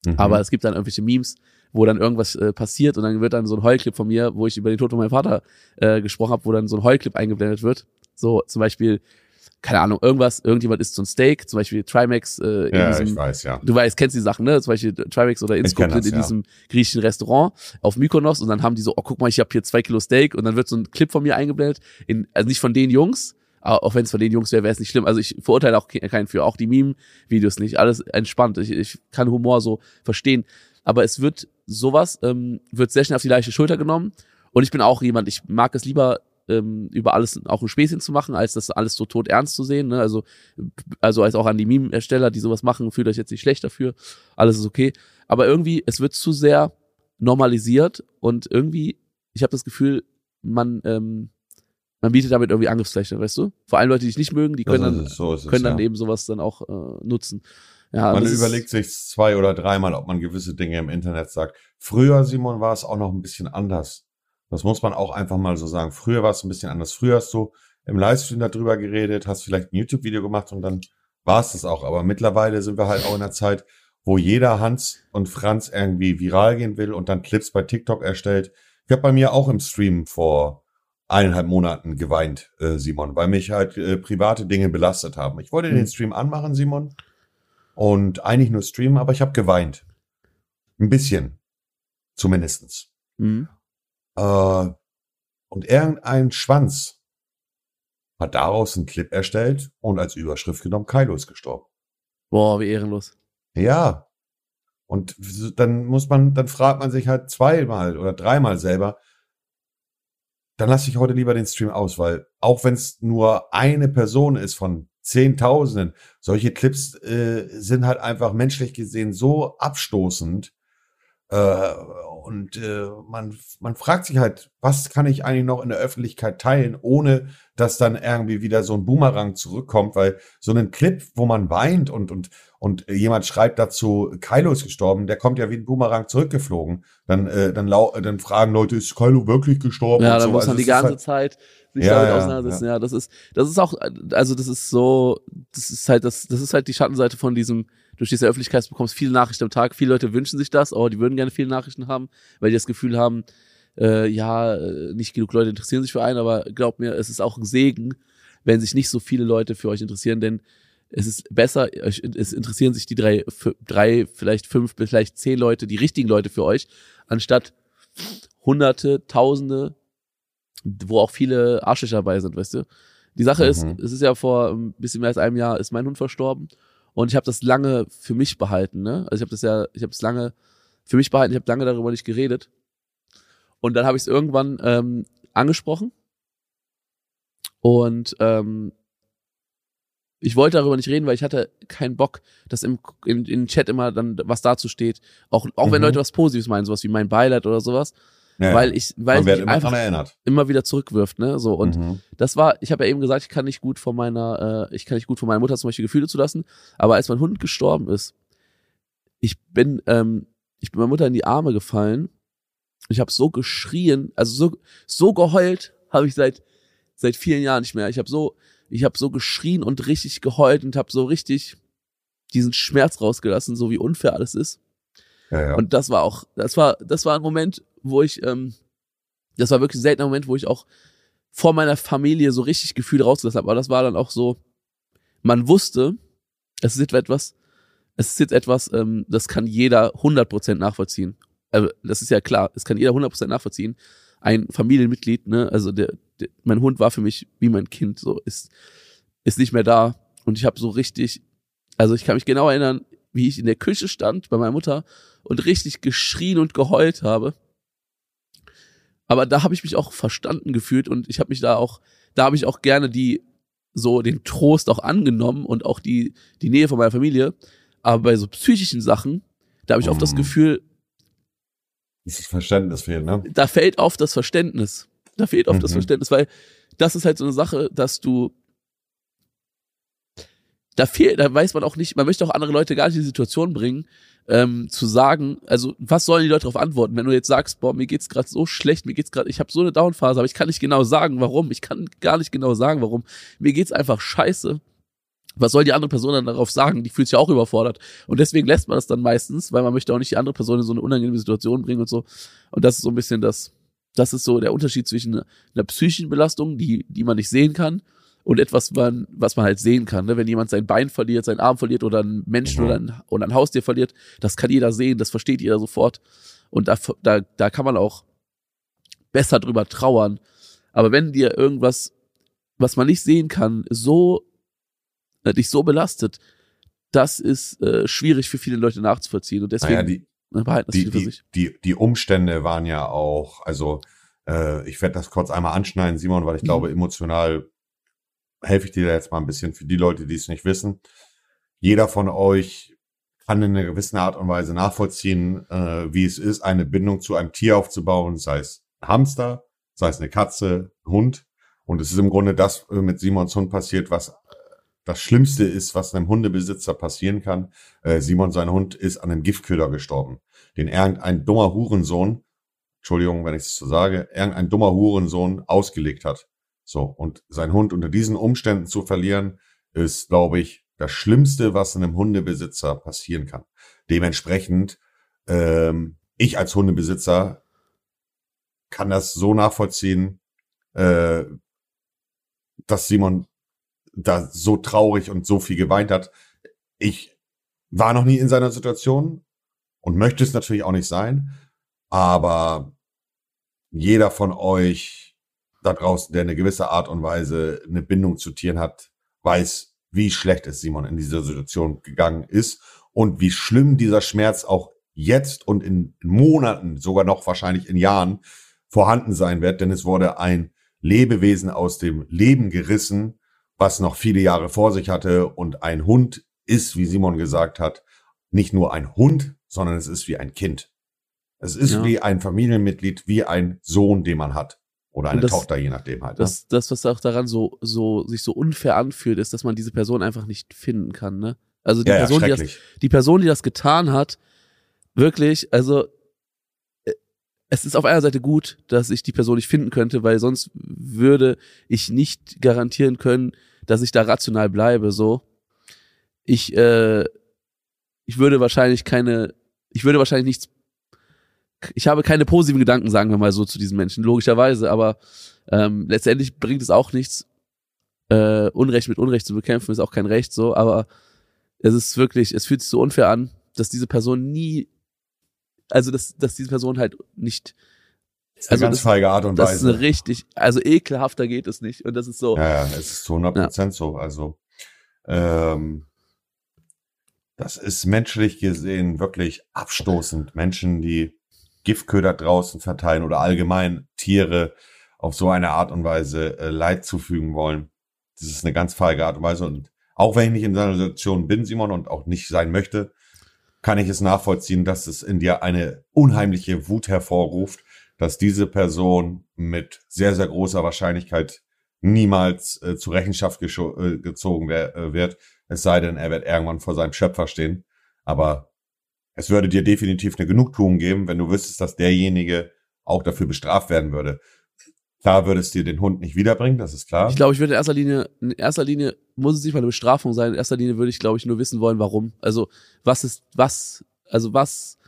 Mhm. Aber es gibt dann irgendwelche Memes, wo dann irgendwas äh, passiert und dann wird dann so ein Heulclip von mir, wo ich über den Tod von meinem Vater äh, gesprochen habe, wo dann so ein Heulclip eingeblendet wird. So zum Beispiel, keine Ahnung, irgendwas, irgendjemand isst so ein Steak, zum Beispiel Trimax. Äh, in ja, diesem, ich weiß, ja. Du weißt, kennst die Sachen, ne? Zum Beispiel Trimax oder Inscope sind in ja. diesem griechischen Restaurant auf Mykonos und dann haben die so, oh, guck mal, ich habe hier zwei Kilo Steak und dann wird so ein Clip von mir eingeblendet, in, also nicht von den Jungs, auch wenn es von den Jungs wäre, wäre es nicht schlimm. Also ich verurteile auch keinen für, auch die Meme-Videos nicht. Alles entspannt. Ich, ich kann Humor so verstehen. Aber es wird sowas, ähm, wird sehr schnell auf die leichte Schulter genommen. Und ich bin auch jemand, ich mag es lieber ähm, über alles auch ein Späßchen zu machen, als das alles so tot ernst zu sehen. Ne? Also, also als auch an die Meme-Ersteller, die sowas machen, fühlt euch jetzt nicht schlecht dafür. Alles ist okay. Aber irgendwie, es wird zu sehr normalisiert und irgendwie, ich habe das Gefühl, man, ähm, man bietet damit irgendwie Angriffsfläche, weißt du? Vor allem Leute, die dich nicht mögen, die können dann, so es, können dann ja. eben sowas dann auch äh, nutzen. Ja, man überlegt sich zwei oder dreimal, ob man gewisse Dinge im Internet sagt. Früher, Simon, war es auch noch ein bisschen anders. Das muss man auch einfach mal so sagen. Früher war es ein bisschen anders. Früher hast du im Livestream darüber geredet, hast vielleicht ein YouTube-Video gemacht und dann war es das auch. Aber mittlerweile sind wir halt auch in einer Zeit, wo jeder Hans und Franz irgendwie viral gehen will und dann Clips bei TikTok erstellt. Ich habe bei mir auch im Stream vor eineinhalb Monaten geweint, äh, Simon, weil mich halt äh, private Dinge belastet haben. Ich wollte mhm. den Stream anmachen, Simon, und eigentlich nur streamen, aber ich habe geweint. Ein bisschen, zumindestens. Mhm. Äh, und irgendein Schwanz hat daraus einen Clip erstellt und als Überschrift genommen, Kylo ist gestorben. Boah, wie ehrenlos. Ja. Und dann muss man, dann fragt man sich halt zweimal oder dreimal selber, dann lasse ich heute lieber den Stream aus, weil auch wenn es nur eine Person ist von Zehntausenden, solche Clips äh, sind halt einfach menschlich gesehen so abstoßend. Äh, und äh, man, man fragt sich halt, was kann ich eigentlich noch in der Öffentlichkeit teilen, ohne dass dann irgendwie wieder so ein Boomerang zurückkommt, weil so ein Clip, wo man weint und, und, und jemand schreibt dazu, Kylo ist gestorben, der kommt ja wie ein Boomerang zurückgeflogen. Dann, äh, dann, dann fragen Leute, ist Kylo wirklich gestorben? Ja, dann so. muss man also die ganze halt, Zeit sich ja, damit ja, auseinandersetzen. Ja. ja, das ist, das ist auch, also das ist so, das ist halt das, das ist halt die Schattenseite von diesem, durch diese Öffentlichkeit bekommst viele Nachrichten am Tag. Viele Leute wünschen sich das, oh, die würden gerne viele Nachrichten haben, weil die das Gefühl haben, äh, ja, äh, nicht genug Leute interessieren sich für einen, aber glaubt mir, es ist auch ein Segen, wenn sich nicht so viele Leute für euch interessieren, denn es ist besser, es interessieren sich die drei, drei, vielleicht fünf, vielleicht zehn Leute, die richtigen Leute für euch, anstatt Hunderte, Tausende, wo auch viele Arschlöcher dabei sind, weißt du. Die Sache mhm. ist, es ist ja vor ein bisschen mehr als einem Jahr ist mein Hund verstorben und ich habe das lange für mich behalten, ne? Also ich habe das ja, ich habe es lange für mich behalten, ich habe lange darüber nicht geredet. Und dann habe ich es irgendwann ähm, angesprochen und ähm, ich wollte darüber nicht reden, weil ich hatte keinen Bock, dass im in, in Chat immer dann was dazu steht. Auch, auch mhm. wenn Leute was Positives meinen, sowas wie mein Beileid oder sowas. Ja, weil ich, weil ich immer einfach erinnert. immer wieder zurückwirft, ne? So und mhm. das war, ich habe ja eben gesagt, ich kann nicht gut von meiner, äh, ich kann nicht gut von meiner Mutter zum Beispiel Gefühle zulassen, aber als mein Hund gestorben ist, ich bin, ähm, ich bin meiner Mutter in die Arme gefallen, ich habe so geschrien, also so so geheult habe ich seit seit vielen Jahren nicht mehr. Ich habe so, ich habe so geschrien und richtig geheult und habe so richtig diesen Schmerz rausgelassen, so wie unfair alles ist. Ja, ja. Und das war auch, das war, das war ein Moment, wo ich, ähm, das war wirklich ein seltener Moment, wo ich auch vor meiner Familie so richtig Gefühle rausgelassen habe. Aber das war dann auch so, man wusste, es ist jetzt etwas, es ist jetzt etwas, ähm, das kann jeder 100% nachvollziehen. Also, das ist ja klar, es kann jeder 100% nachvollziehen. Ein Familienmitglied, ne, also der, der, mein Hund war für mich wie mein Kind, so ist, ist nicht mehr da. Und ich habe so richtig, also ich kann mich genau erinnern, wie ich in der Küche stand bei meiner Mutter und richtig geschrien und geheult habe. Aber da habe ich mich auch verstanden gefühlt und ich habe mich da auch, da habe ich auch gerne die so den Trost auch angenommen und auch die die Nähe von meiner Familie. Aber bei so psychischen Sachen, da habe ich oft das mhm. Gefühl, das Verständnis fehlt, ne? Da fällt oft das Verständnis. Da fehlt oft mhm. das Verständnis, weil das ist halt so eine Sache, dass du da fehlt, da weiß man auch nicht, man möchte auch andere Leute gar nicht in die Situation bringen, ähm, zu sagen, also was sollen die Leute darauf antworten, wenn du jetzt sagst, boah, mir geht's gerade so schlecht, mir geht's gerade, ich habe so eine Downphase, aber ich kann nicht genau sagen, warum, ich kann gar nicht genau sagen, warum, mir geht's einfach scheiße. Was soll die andere Person dann darauf sagen? Die fühlt sich ja auch überfordert. Und deswegen lässt man das dann meistens, weil man möchte auch nicht die andere Person in so eine unangenehme Situation bringen und so. Und das ist so ein bisschen das, das ist so der Unterschied zwischen einer psychischen Belastung, die, die man nicht sehen kann, und etwas, man, was man halt sehen kann. Ne? Wenn jemand sein Bein verliert, seinen Arm verliert oder ein Menschen mhm. oder, ein, oder ein Haustier verliert, das kann jeder sehen, das versteht jeder sofort. Und da, da, da kann man auch besser drüber trauern. Aber wenn dir irgendwas, was man nicht sehen kann, so äh, dich so belastet, das ist äh, schwierig für viele Leute nachzuvollziehen. Und deswegen naja, die, behalten das die, für sich. Die, die Umstände waren ja auch, also äh, ich werde das kurz einmal anschneiden, Simon, weil ich mhm. glaube, emotional helfe ich dir jetzt mal ein bisschen für die Leute, die es nicht wissen. Jeder von euch kann in einer gewissen Art und Weise nachvollziehen, äh, wie es ist, eine Bindung zu einem Tier aufzubauen, sei es ein Hamster, sei es eine Katze, ein Hund. Und es ist im Grunde das äh, mit Simons Hund passiert, was äh, das Schlimmste ist, was einem Hundebesitzer passieren kann. Äh, Simon, sein Hund, ist an einem Giftköder gestorben, den irgendein dummer Hurensohn, Entschuldigung, wenn ich es so sage, irgendein dummer Hurensohn ausgelegt hat. So, und sein Hund unter diesen Umständen zu verlieren, ist, glaube ich, das Schlimmste, was einem Hundebesitzer passieren kann. Dementsprechend, ähm, ich als Hundebesitzer kann das so nachvollziehen, äh, dass Simon da so traurig und so viel geweint hat. Ich war noch nie in seiner Situation und möchte es natürlich auch nicht sein, aber jeder von euch da draußen, der eine gewisse Art und Weise eine Bindung zu Tieren hat, weiß, wie schlecht es Simon in dieser Situation gegangen ist und wie schlimm dieser Schmerz auch jetzt und in Monaten, sogar noch wahrscheinlich in Jahren vorhanden sein wird, denn es wurde ein Lebewesen aus dem Leben gerissen, was noch viele Jahre vor sich hatte und ein Hund ist, wie Simon gesagt hat, nicht nur ein Hund, sondern es ist wie ein Kind. Es ist ja. wie ein Familienmitglied, wie ein Sohn, den man hat. Oder eine das- Tochter, je nachdem halt. Ne? Das, das, was auch daran so, so, sich so unfair anfühlt, ist, dass man diese Person einfach nicht finden kann, ne? Also die ja, ja, Person, die das, die Person, die das getan hat, wirklich, also äh, es ist auf einer Seite gut, dass ich die Person nicht finden könnte, weil sonst würde ich nicht garantieren können, dass ich da rational bleibe. So, ich, äh, ich würde wahrscheinlich keine, ich würde wahrscheinlich nichts, ich habe keine positiven Gedanken, sagen wir mal so, zu diesen Menschen, logischerweise, aber ähm, letztendlich bringt es auch nichts, äh, Unrecht mit Unrecht zu bekämpfen, ist auch kein Recht so, aber es ist wirklich, es fühlt sich so unfair an, dass diese Person nie, also dass, dass diese Person halt nicht, Das ist eine also ganz das- feige Art und das ist Weise. eine richtig, also ekelhafter geht es nicht und das ist so, Ja, ja, es ist zu 100 Prozent so. Also, ähm, das ist menschlich gesehen wirklich abstoßend. Menschen, die Giftköder draußen verteilen oder allgemein Tiere auf so eine Art und Weise äh, Leid zufügen wollen. Das ist eine ganz feige Art und Weise. Und auch wenn ich nicht in seiner Situation bin, Simon, und auch nicht sein möchte, kann ich es nachvollziehen, dass es in dir eine unheimliche Wut hervorruft, dass diese Person mit sehr, sehr großer Wahrscheinlichkeit niemals äh, zur Rechenschaft äh, gezogen wer äh, wird, es sei denn, er wird irgendwann vor seinem Schöpfer stehen. Aber es würde dir definitiv eine Genugtuung geben, wenn du wüsstest, dass derjenige auch dafür bestraft werden würde. Klar würde es dir den Hund nicht wiederbringen, das ist klar. Ich glaube, ich würde in erster Linie, in erster Linie muss es nicht mal eine Bestrafung sein. In erster Linie würde ich, glaube ich, nur wissen wollen, warum. Also, was ist, was, also was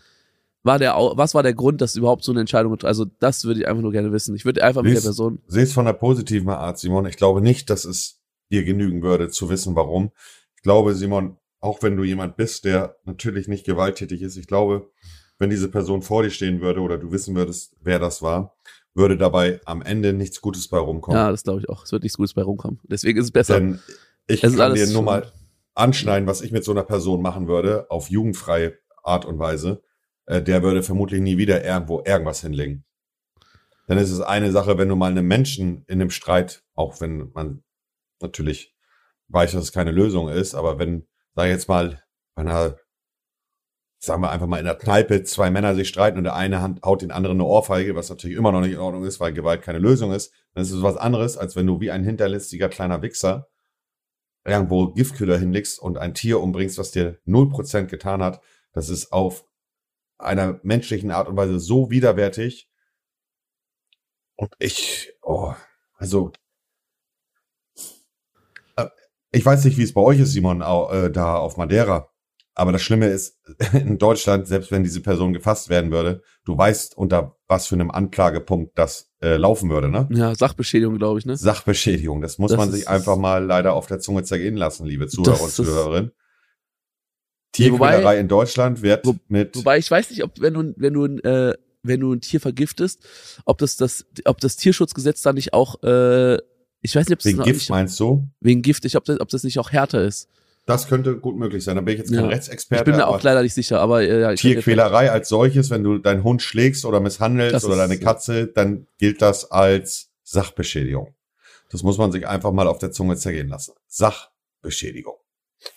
war der, was war der Grund, dass überhaupt so eine Entscheidung, also das würde ich einfach nur gerne wissen. Ich würde einfach mit der Lies- Person, Sehe es von der positiven Art, Simon. Ich glaube nicht, dass es dir genügen würde, zu wissen, warum. Ich glaube, Simon, auch wenn du jemand bist, der natürlich nicht gewalttätig ist, ich glaube, wenn diese Person vor dir stehen würde oder du wissen würdest, wer das war, würde dabei am Ende nichts Gutes bei rumkommen. ja, das glaube ich auch. Es wird nichts Gutes bei rumkommen. Deswegen ist es besser. Denn ich Es kann dir nur mal anschneiden, was ich mit so einer Person machen würde, auf jugendfreie Art und Weise. Äh, der würde vermutlich nie wieder irgendwo irgendwas hinlegen. Dann ist es eine Sache, wenn du mal einem Menschen in einem Streit, auch wenn man natürlich weiß, dass es keine Lösung ist, aber wenn, sag jetzt mal, bei einer, sagen wir einfach mal in der Kneipe, zwei Männer sich streiten und der eine Hand haut den anderen eine Ohrfeige, was natürlich immer noch nicht in Ordnung ist, weil Gewalt keine Lösung ist, dann ist es was anderes, als wenn du wie ein hinterlistiger kleiner Wichser irgendwo Giftköder hinlegst und ein Tier umbringst, was dir 0% getan hat. Das ist auf einer menschlichen Art und Weise so widerwärtig. Und ich, oh, also, ich weiß nicht, wie es bei euch ist, Simon, äh, da auf Madeira. Aber das Schlimme ist, in Deutschland, selbst wenn diese Person gefasst werden würde, du weißt, unter was für einem Anklagepunkt das äh, laufen würde, ne? ja, Sachbeschädigung, glaube ich, ne? Sachbeschädigung. Das muss Das man ist- sich einfach mal leider auf der Zunge zergehen lassen, liebe Zuhörer und Zuhörerinnen. Wobei- Tierquälerei in Deutschland wird Wo- mit Wobei ich weiß nicht, ob wenn du wenn du ein, äh, wenn du ein Tier vergiftest, ob das das ob das Tierschutzgesetz da nicht auch äh, ich weiß nicht, ob wegen Gift nicht, meinst du? wegen Gift, ich ob das, ob das nicht auch härter ist. Das könnte gut möglich sein. Da bin ich jetzt kein Ja. Rechtsexperte. Ich bin mir auch leider nicht sicher, aber äh, ja, Tierquälerei als solches, wenn du deinen Hund schlägst oder misshandelst oder deine Katze, dann gilt das als Sachbeschädigung. Das muss man sich einfach mal auf der Zunge zergehen lassen. Sachbeschädigung.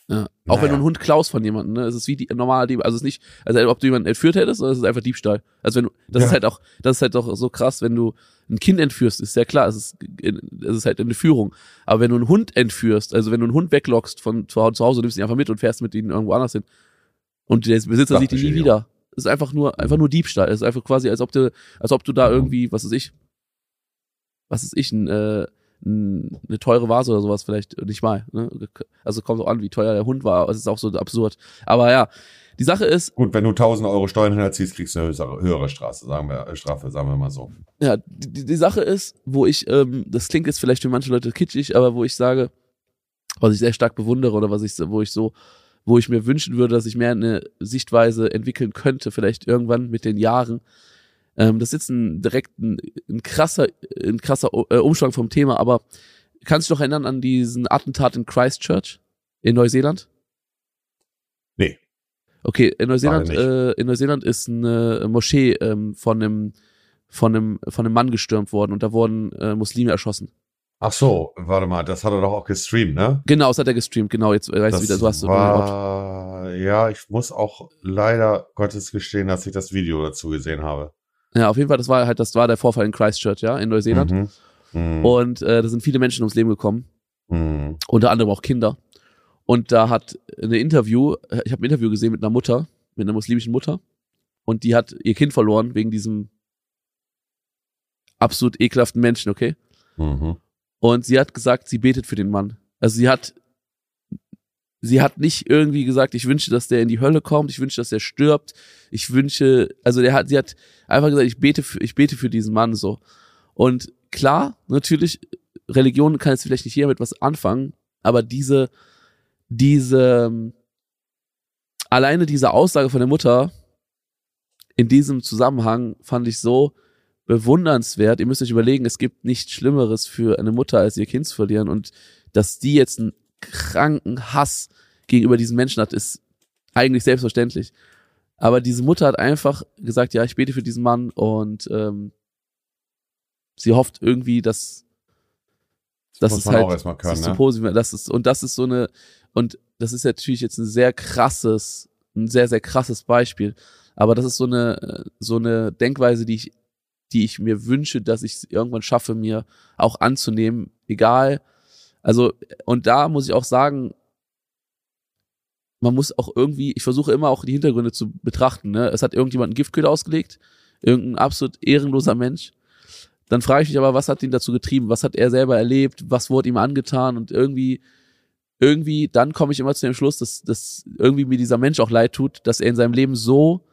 Ja. Auch wenn Naja. du einen Hund klaust von jemandem, ne? Es ist wie die normale Dieb, also es ist nicht, also ob du jemanden entführt hättest, oder es ist einfach Diebstahl. Also wenn du, das Ja. ist halt auch, das ist halt doch so krass, wenn du ein Kind entführst, ist ja klar, es ist, es ist halt eine Führung. Aber wenn du einen Hund entführst, also wenn du einen Hund weglockst von zu Hause, nimmst ihn einfach mit und fährst mit ihnen irgendwo anders hin und der Besitzer sieht ihn nie wieder. Es ist einfach nur, einfach nur Diebstahl. Es ist einfach quasi, als ob du, als ob du da Mhm. irgendwie, was weiß ich, was ist ich, ein, äh, eine teure Vase oder sowas vielleicht nicht mal. Ne? Also kommt auch an, wie teuer der Hund war. Es ist auch so absurd. Aber ja, die Sache ist, Gut, wenn du 1000 Euro Steuern hinterziehst, kriegst du eine höhere, höhere Straße, sagen wir, äh, Strafe, sagen wir mal so. ja, die, die- Sache ist, wo ich, ähm, das klingt jetzt vielleicht für manche Leute kitschig, aber wo ich sage, was ich sehr stark bewundere oder was ich, wo ich so, wo ich mir wünschen würde, dass ich mehr eine Sichtweise entwickeln könnte, vielleicht irgendwann mit den Jahren. Ähm, das ist jetzt ein direkt ein, ein krasser, ein krasser äh, Umschwang vom Thema, aber kannst du dich noch erinnern an diesen Attentat in Christchurch in Neuseeland? Nee. Okay, in Neuseeland, äh, in Neuseeland ist eine Moschee ähm, von einem von einem von einem Mann gestürmt worden und da wurden äh, Muslime erschossen. Ach so, warte mal, das hat er doch auch gestreamt, ne? Genau, das hat er gestreamt. Genau, jetzt äh, weißt du wieder, du hast so war, ja, ich muss auch leider Gottes gestehen, dass ich das Video dazu gesehen habe. Ja, auf jeden Fall, das war halt, das war der Vorfall in Christchurch, ja, in Neuseeland. Mhm. Mhm. Und äh, da sind viele Menschen ums Leben gekommen, Mhm. unter anderem auch Kinder. Und da hat eine Interview, äh, ich habe ein Interview gesehen mit einer Mutter, mit einer muslimischen Mutter, und die hat ihr Kind verloren wegen diesem absolut ekelhaften Menschen, okay? Mhm. Und sie hat gesagt, sie betet für den Mann. Also sie hat, sie hat nicht irgendwie gesagt, ich wünsche, dass der in die Hölle kommt, ich wünsche, dass er stirbt, ich wünsche, also der hat, sie hat einfach gesagt, ich bete für, ich bete für diesen Mann so. Und klar, natürlich, Religion kann jetzt vielleicht nicht jeder mit was anfangen, aber diese, diese, alleine diese Aussage von der Mutter in diesem Zusammenhang fand ich so bewundernswert. Ihr müsst euch überlegen, es gibt nichts Schlimmeres für eine Mutter, als ihr Kind zu verlieren. Und dass die jetzt einen kranken Hass gegenüber diesen Menschen hat, ist eigentlich selbstverständlich. Aber diese Mutter hat einfach gesagt, ja, ich bete für diesen Mann und ähm, sie hofft irgendwie, dass das ist halt auch können, das ist so ne? positiv. Das ist und das ist so eine und das ist natürlich jetzt ein sehr krasses, ein sehr sehr krasses Beispiel. Aber das ist so eine so eine Denkweise, die ich die ich mir wünsche, dass ich es irgendwann schaffe, mir auch anzunehmen, egal. Also und da muss ich auch sagen, man muss auch irgendwie, ich versuche immer auch die Hintergründe zu betrachten. Ne? Es hat irgendjemand einen Giftköder ausgelegt, irgendein absolut ehrenloser Mensch. Dann frage ich mich aber, was hat ihn dazu getrieben? Was hat er selber erlebt? Was wurde ihm angetan? Und irgendwie, irgendwie, dann komme ich immer zu dem Schluss, dass, dass irgendwie mir dieser Mensch auch leid tut, dass er in seinem Leben so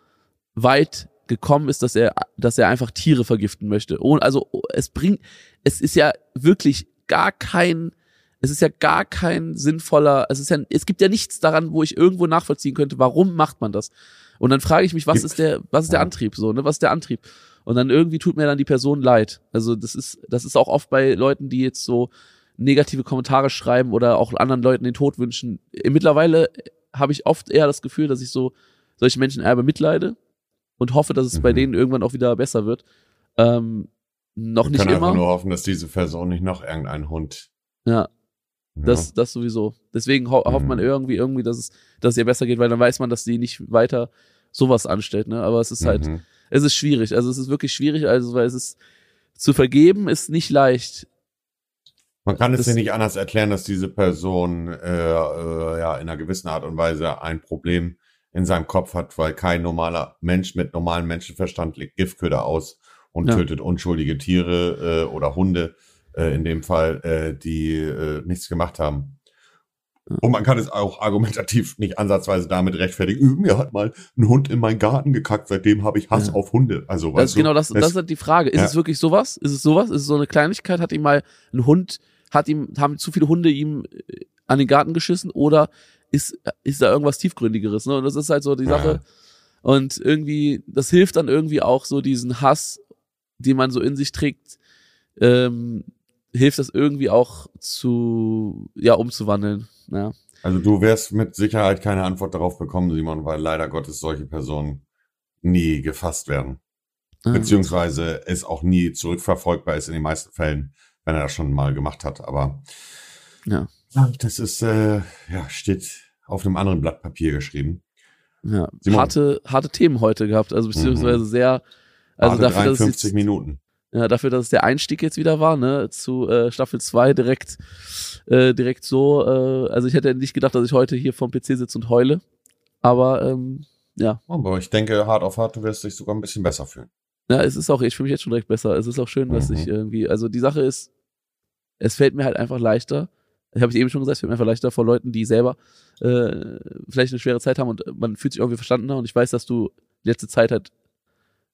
weit gekommen ist, dass er, dass er einfach Tiere vergiften möchte. Also es bringt, es ist ja wirklich gar kein, es ist ja gar kein sinnvoller, es ist ja, es gibt ja nichts daran, wo ich irgendwo nachvollziehen könnte, warum macht man das? Und dann frage ich mich, was ist der, was ist der. Antrieb so, ne? Was ist der Antrieb? Und dann irgendwie tut mir dann die Person leid. Also das ist, das ist auch oft bei Leuten, die jetzt so negative Kommentare schreiben oder auch anderen Leuten den Tod wünschen. Mittlerweile habe ich oft eher das Gefühl, dass ich so solche Menschen eher bemitleide und hoffe, dass es bei Mhm. denen irgendwann auch wieder besser wird. Ähm, noch Wir nicht können einfach immer. nur hoffen, dass diese Person nicht noch irgendein Hund. Ja, Ja. das, das sowieso. Deswegen ho hofft man irgendwie, irgendwie, dass es, dass es ihr besser geht, weil dann weiß man, dass sie nicht weiter sowas anstellt, ne? Aber es ist halt, Mhm. es ist schwierig. Also es ist wirklich schwierig, also weil es ist zu vergeben ist nicht leicht. Man kann es Das- dir nicht anders erklären, dass diese Person äh, äh, ja in einer gewissen Art und Weise ein Problem in seinem Kopf hat, weil kein normaler Mensch mit normalem Menschenverstand legt Giftköder aus und Ja. tötet unschuldige Tiere äh, oder Hunde, äh, in dem Fall, äh, die äh, nichts gemacht haben. Ja. Und man kann es auch argumentativ nicht ansatzweise damit rechtfertigen. "Äh, Mir hat mal ein Hund in meinen Garten gekackt, seitdem habe ich Hass Ja. auf Hunde. Also, Das weißt ist du, genau das, das ist halt die Frage. Ist Ja. es wirklich sowas? Ist es sowas? Ist es so eine Kleinigkeit? Hat ihm mal ein Hund, hat ihm, haben zu viele Hunde ihm äh, an den Garten geschissen oder ist, ist da irgendwas tiefgründigeres? Ne? Und das ist halt so die Ja. Sache. Und irgendwie, das hilft dann irgendwie auch so diesen Hass, den man so in sich trägt, ähm, hilft das irgendwie auch zu, ja, umzuwandeln. Ja. Also du wirst mit Sicherheit keine Antwort darauf bekommen, Simon, weil leider Gottes solche Personen nie gefasst werden. Beziehungsweise es auch nie zurückverfolgbar ist in den meisten Fällen, wenn er das schon mal gemacht hat. Aber Ja. das ist, äh, ja, steht auf einem anderen Blatt Papier geschrieben. Ja, Simon. harte, harte Themen heute gehabt, also beziehungsweise sehr, also Warte dafür, dass es 53 jetzt, Minuten. Ja, dafür, dass es der Einstieg jetzt wieder war, ne, zu äh, Staffel 2 direkt, äh, direkt so, äh, also ich hätte nicht gedacht, dass ich heute hier vom PC sitze und heule, aber ähm, ja, Aber ich denke, hart auf hart, du wirst dich sogar ein bisschen besser fühlen. ja, es ist auch, ich fühle mich jetzt schon direkt besser, es ist auch schön, dass Mhm. ich irgendwie, also die Sache ist, es fällt mir halt einfach leichter, ich habe es eben schon gesagt, es fällt mir einfach leichter vor Leuten, die selber äh, vielleicht eine schwere Zeit haben und man fühlt sich irgendwie verstandener und ich weiß, dass du die letzte Zeit halt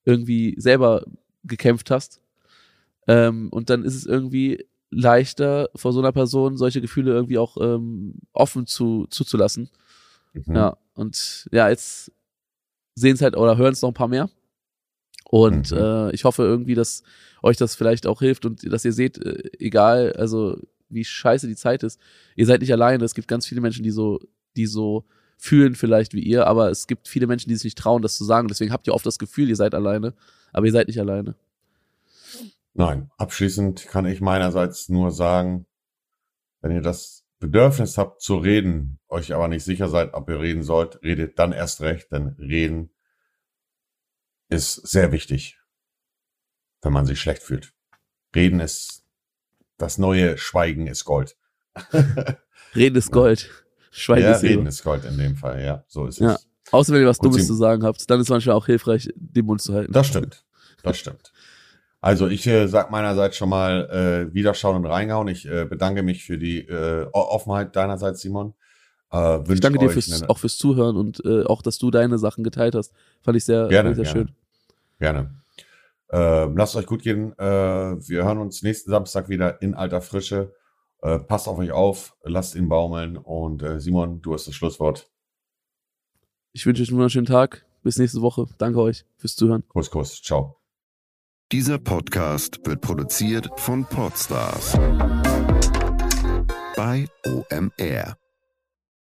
irgendwie selber gekämpft hast. Ähm, und dann ist es irgendwie leichter, vor so einer Person solche Gefühle irgendwie auch ähm, offen zu, zuzulassen. Mhm. Ja, und ja, jetzt sehen es halt oder hören es noch ein paar mehr. Und Mhm. äh, ich hoffe irgendwie, dass euch das vielleicht auch hilft und dass ihr seht, äh, egal, also wie scheiße die Zeit ist, ihr seid nicht alleine. Es gibt ganz viele Menschen, die so, die so fühlen vielleicht wie ihr, aber es gibt viele Menschen, die sich nicht trauen, das zu sagen. Deswegen habt ihr oft das Gefühl, ihr seid alleine, aber ihr seid nicht alleine. Nein, abschließend kann ich meinerseits nur sagen, wenn ihr das Bedürfnis habt zu reden, euch aber nicht sicher seid, ob ihr reden sollt, redet dann erst recht, denn reden ist sehr wichtig. wenn man sich schlecht fühlt. Reden ist das neue Schweigen ist Gold. Reden ist Gold. Schweigen ja, ist. Reden ist Gold in dem Fall, ja, so ist Ja. es. Außer wenn ihr was Und Dummes zu sagen habt, dann ist manchmal auch hilfreich, den Mund zu halten. Das stimmt. Das stimmt. Also ich äh, sag meinerseits schon mal äh, Wiederschauen und reingehauen. Ich äh, bedanke mich für die äh, Offenheit deinerseits, Simon. Äh, Ich danke dir fürs, eine- auch fürs Zuhören und äh, auch, dass du deine Sachen geteilt hast. Fand ich sehr, Gerne, sehr gerne. schön. Gerne. Äh, lasst euch gut gehen. Äh, wir hören uns nächsten Samstag wieder in alter Frische. Äh, passt auf euch auf, lasst ihn baumeln. Und äh, Simon, du hast das Schlusswort. Ich wünsche euch einen wunderschönen Tag. Bis nächste Woche. Danke euch fürs Zuhören. Kuss, Kuss. Ciao. Dieser Podcast wird produziert von Podstars bei OMR.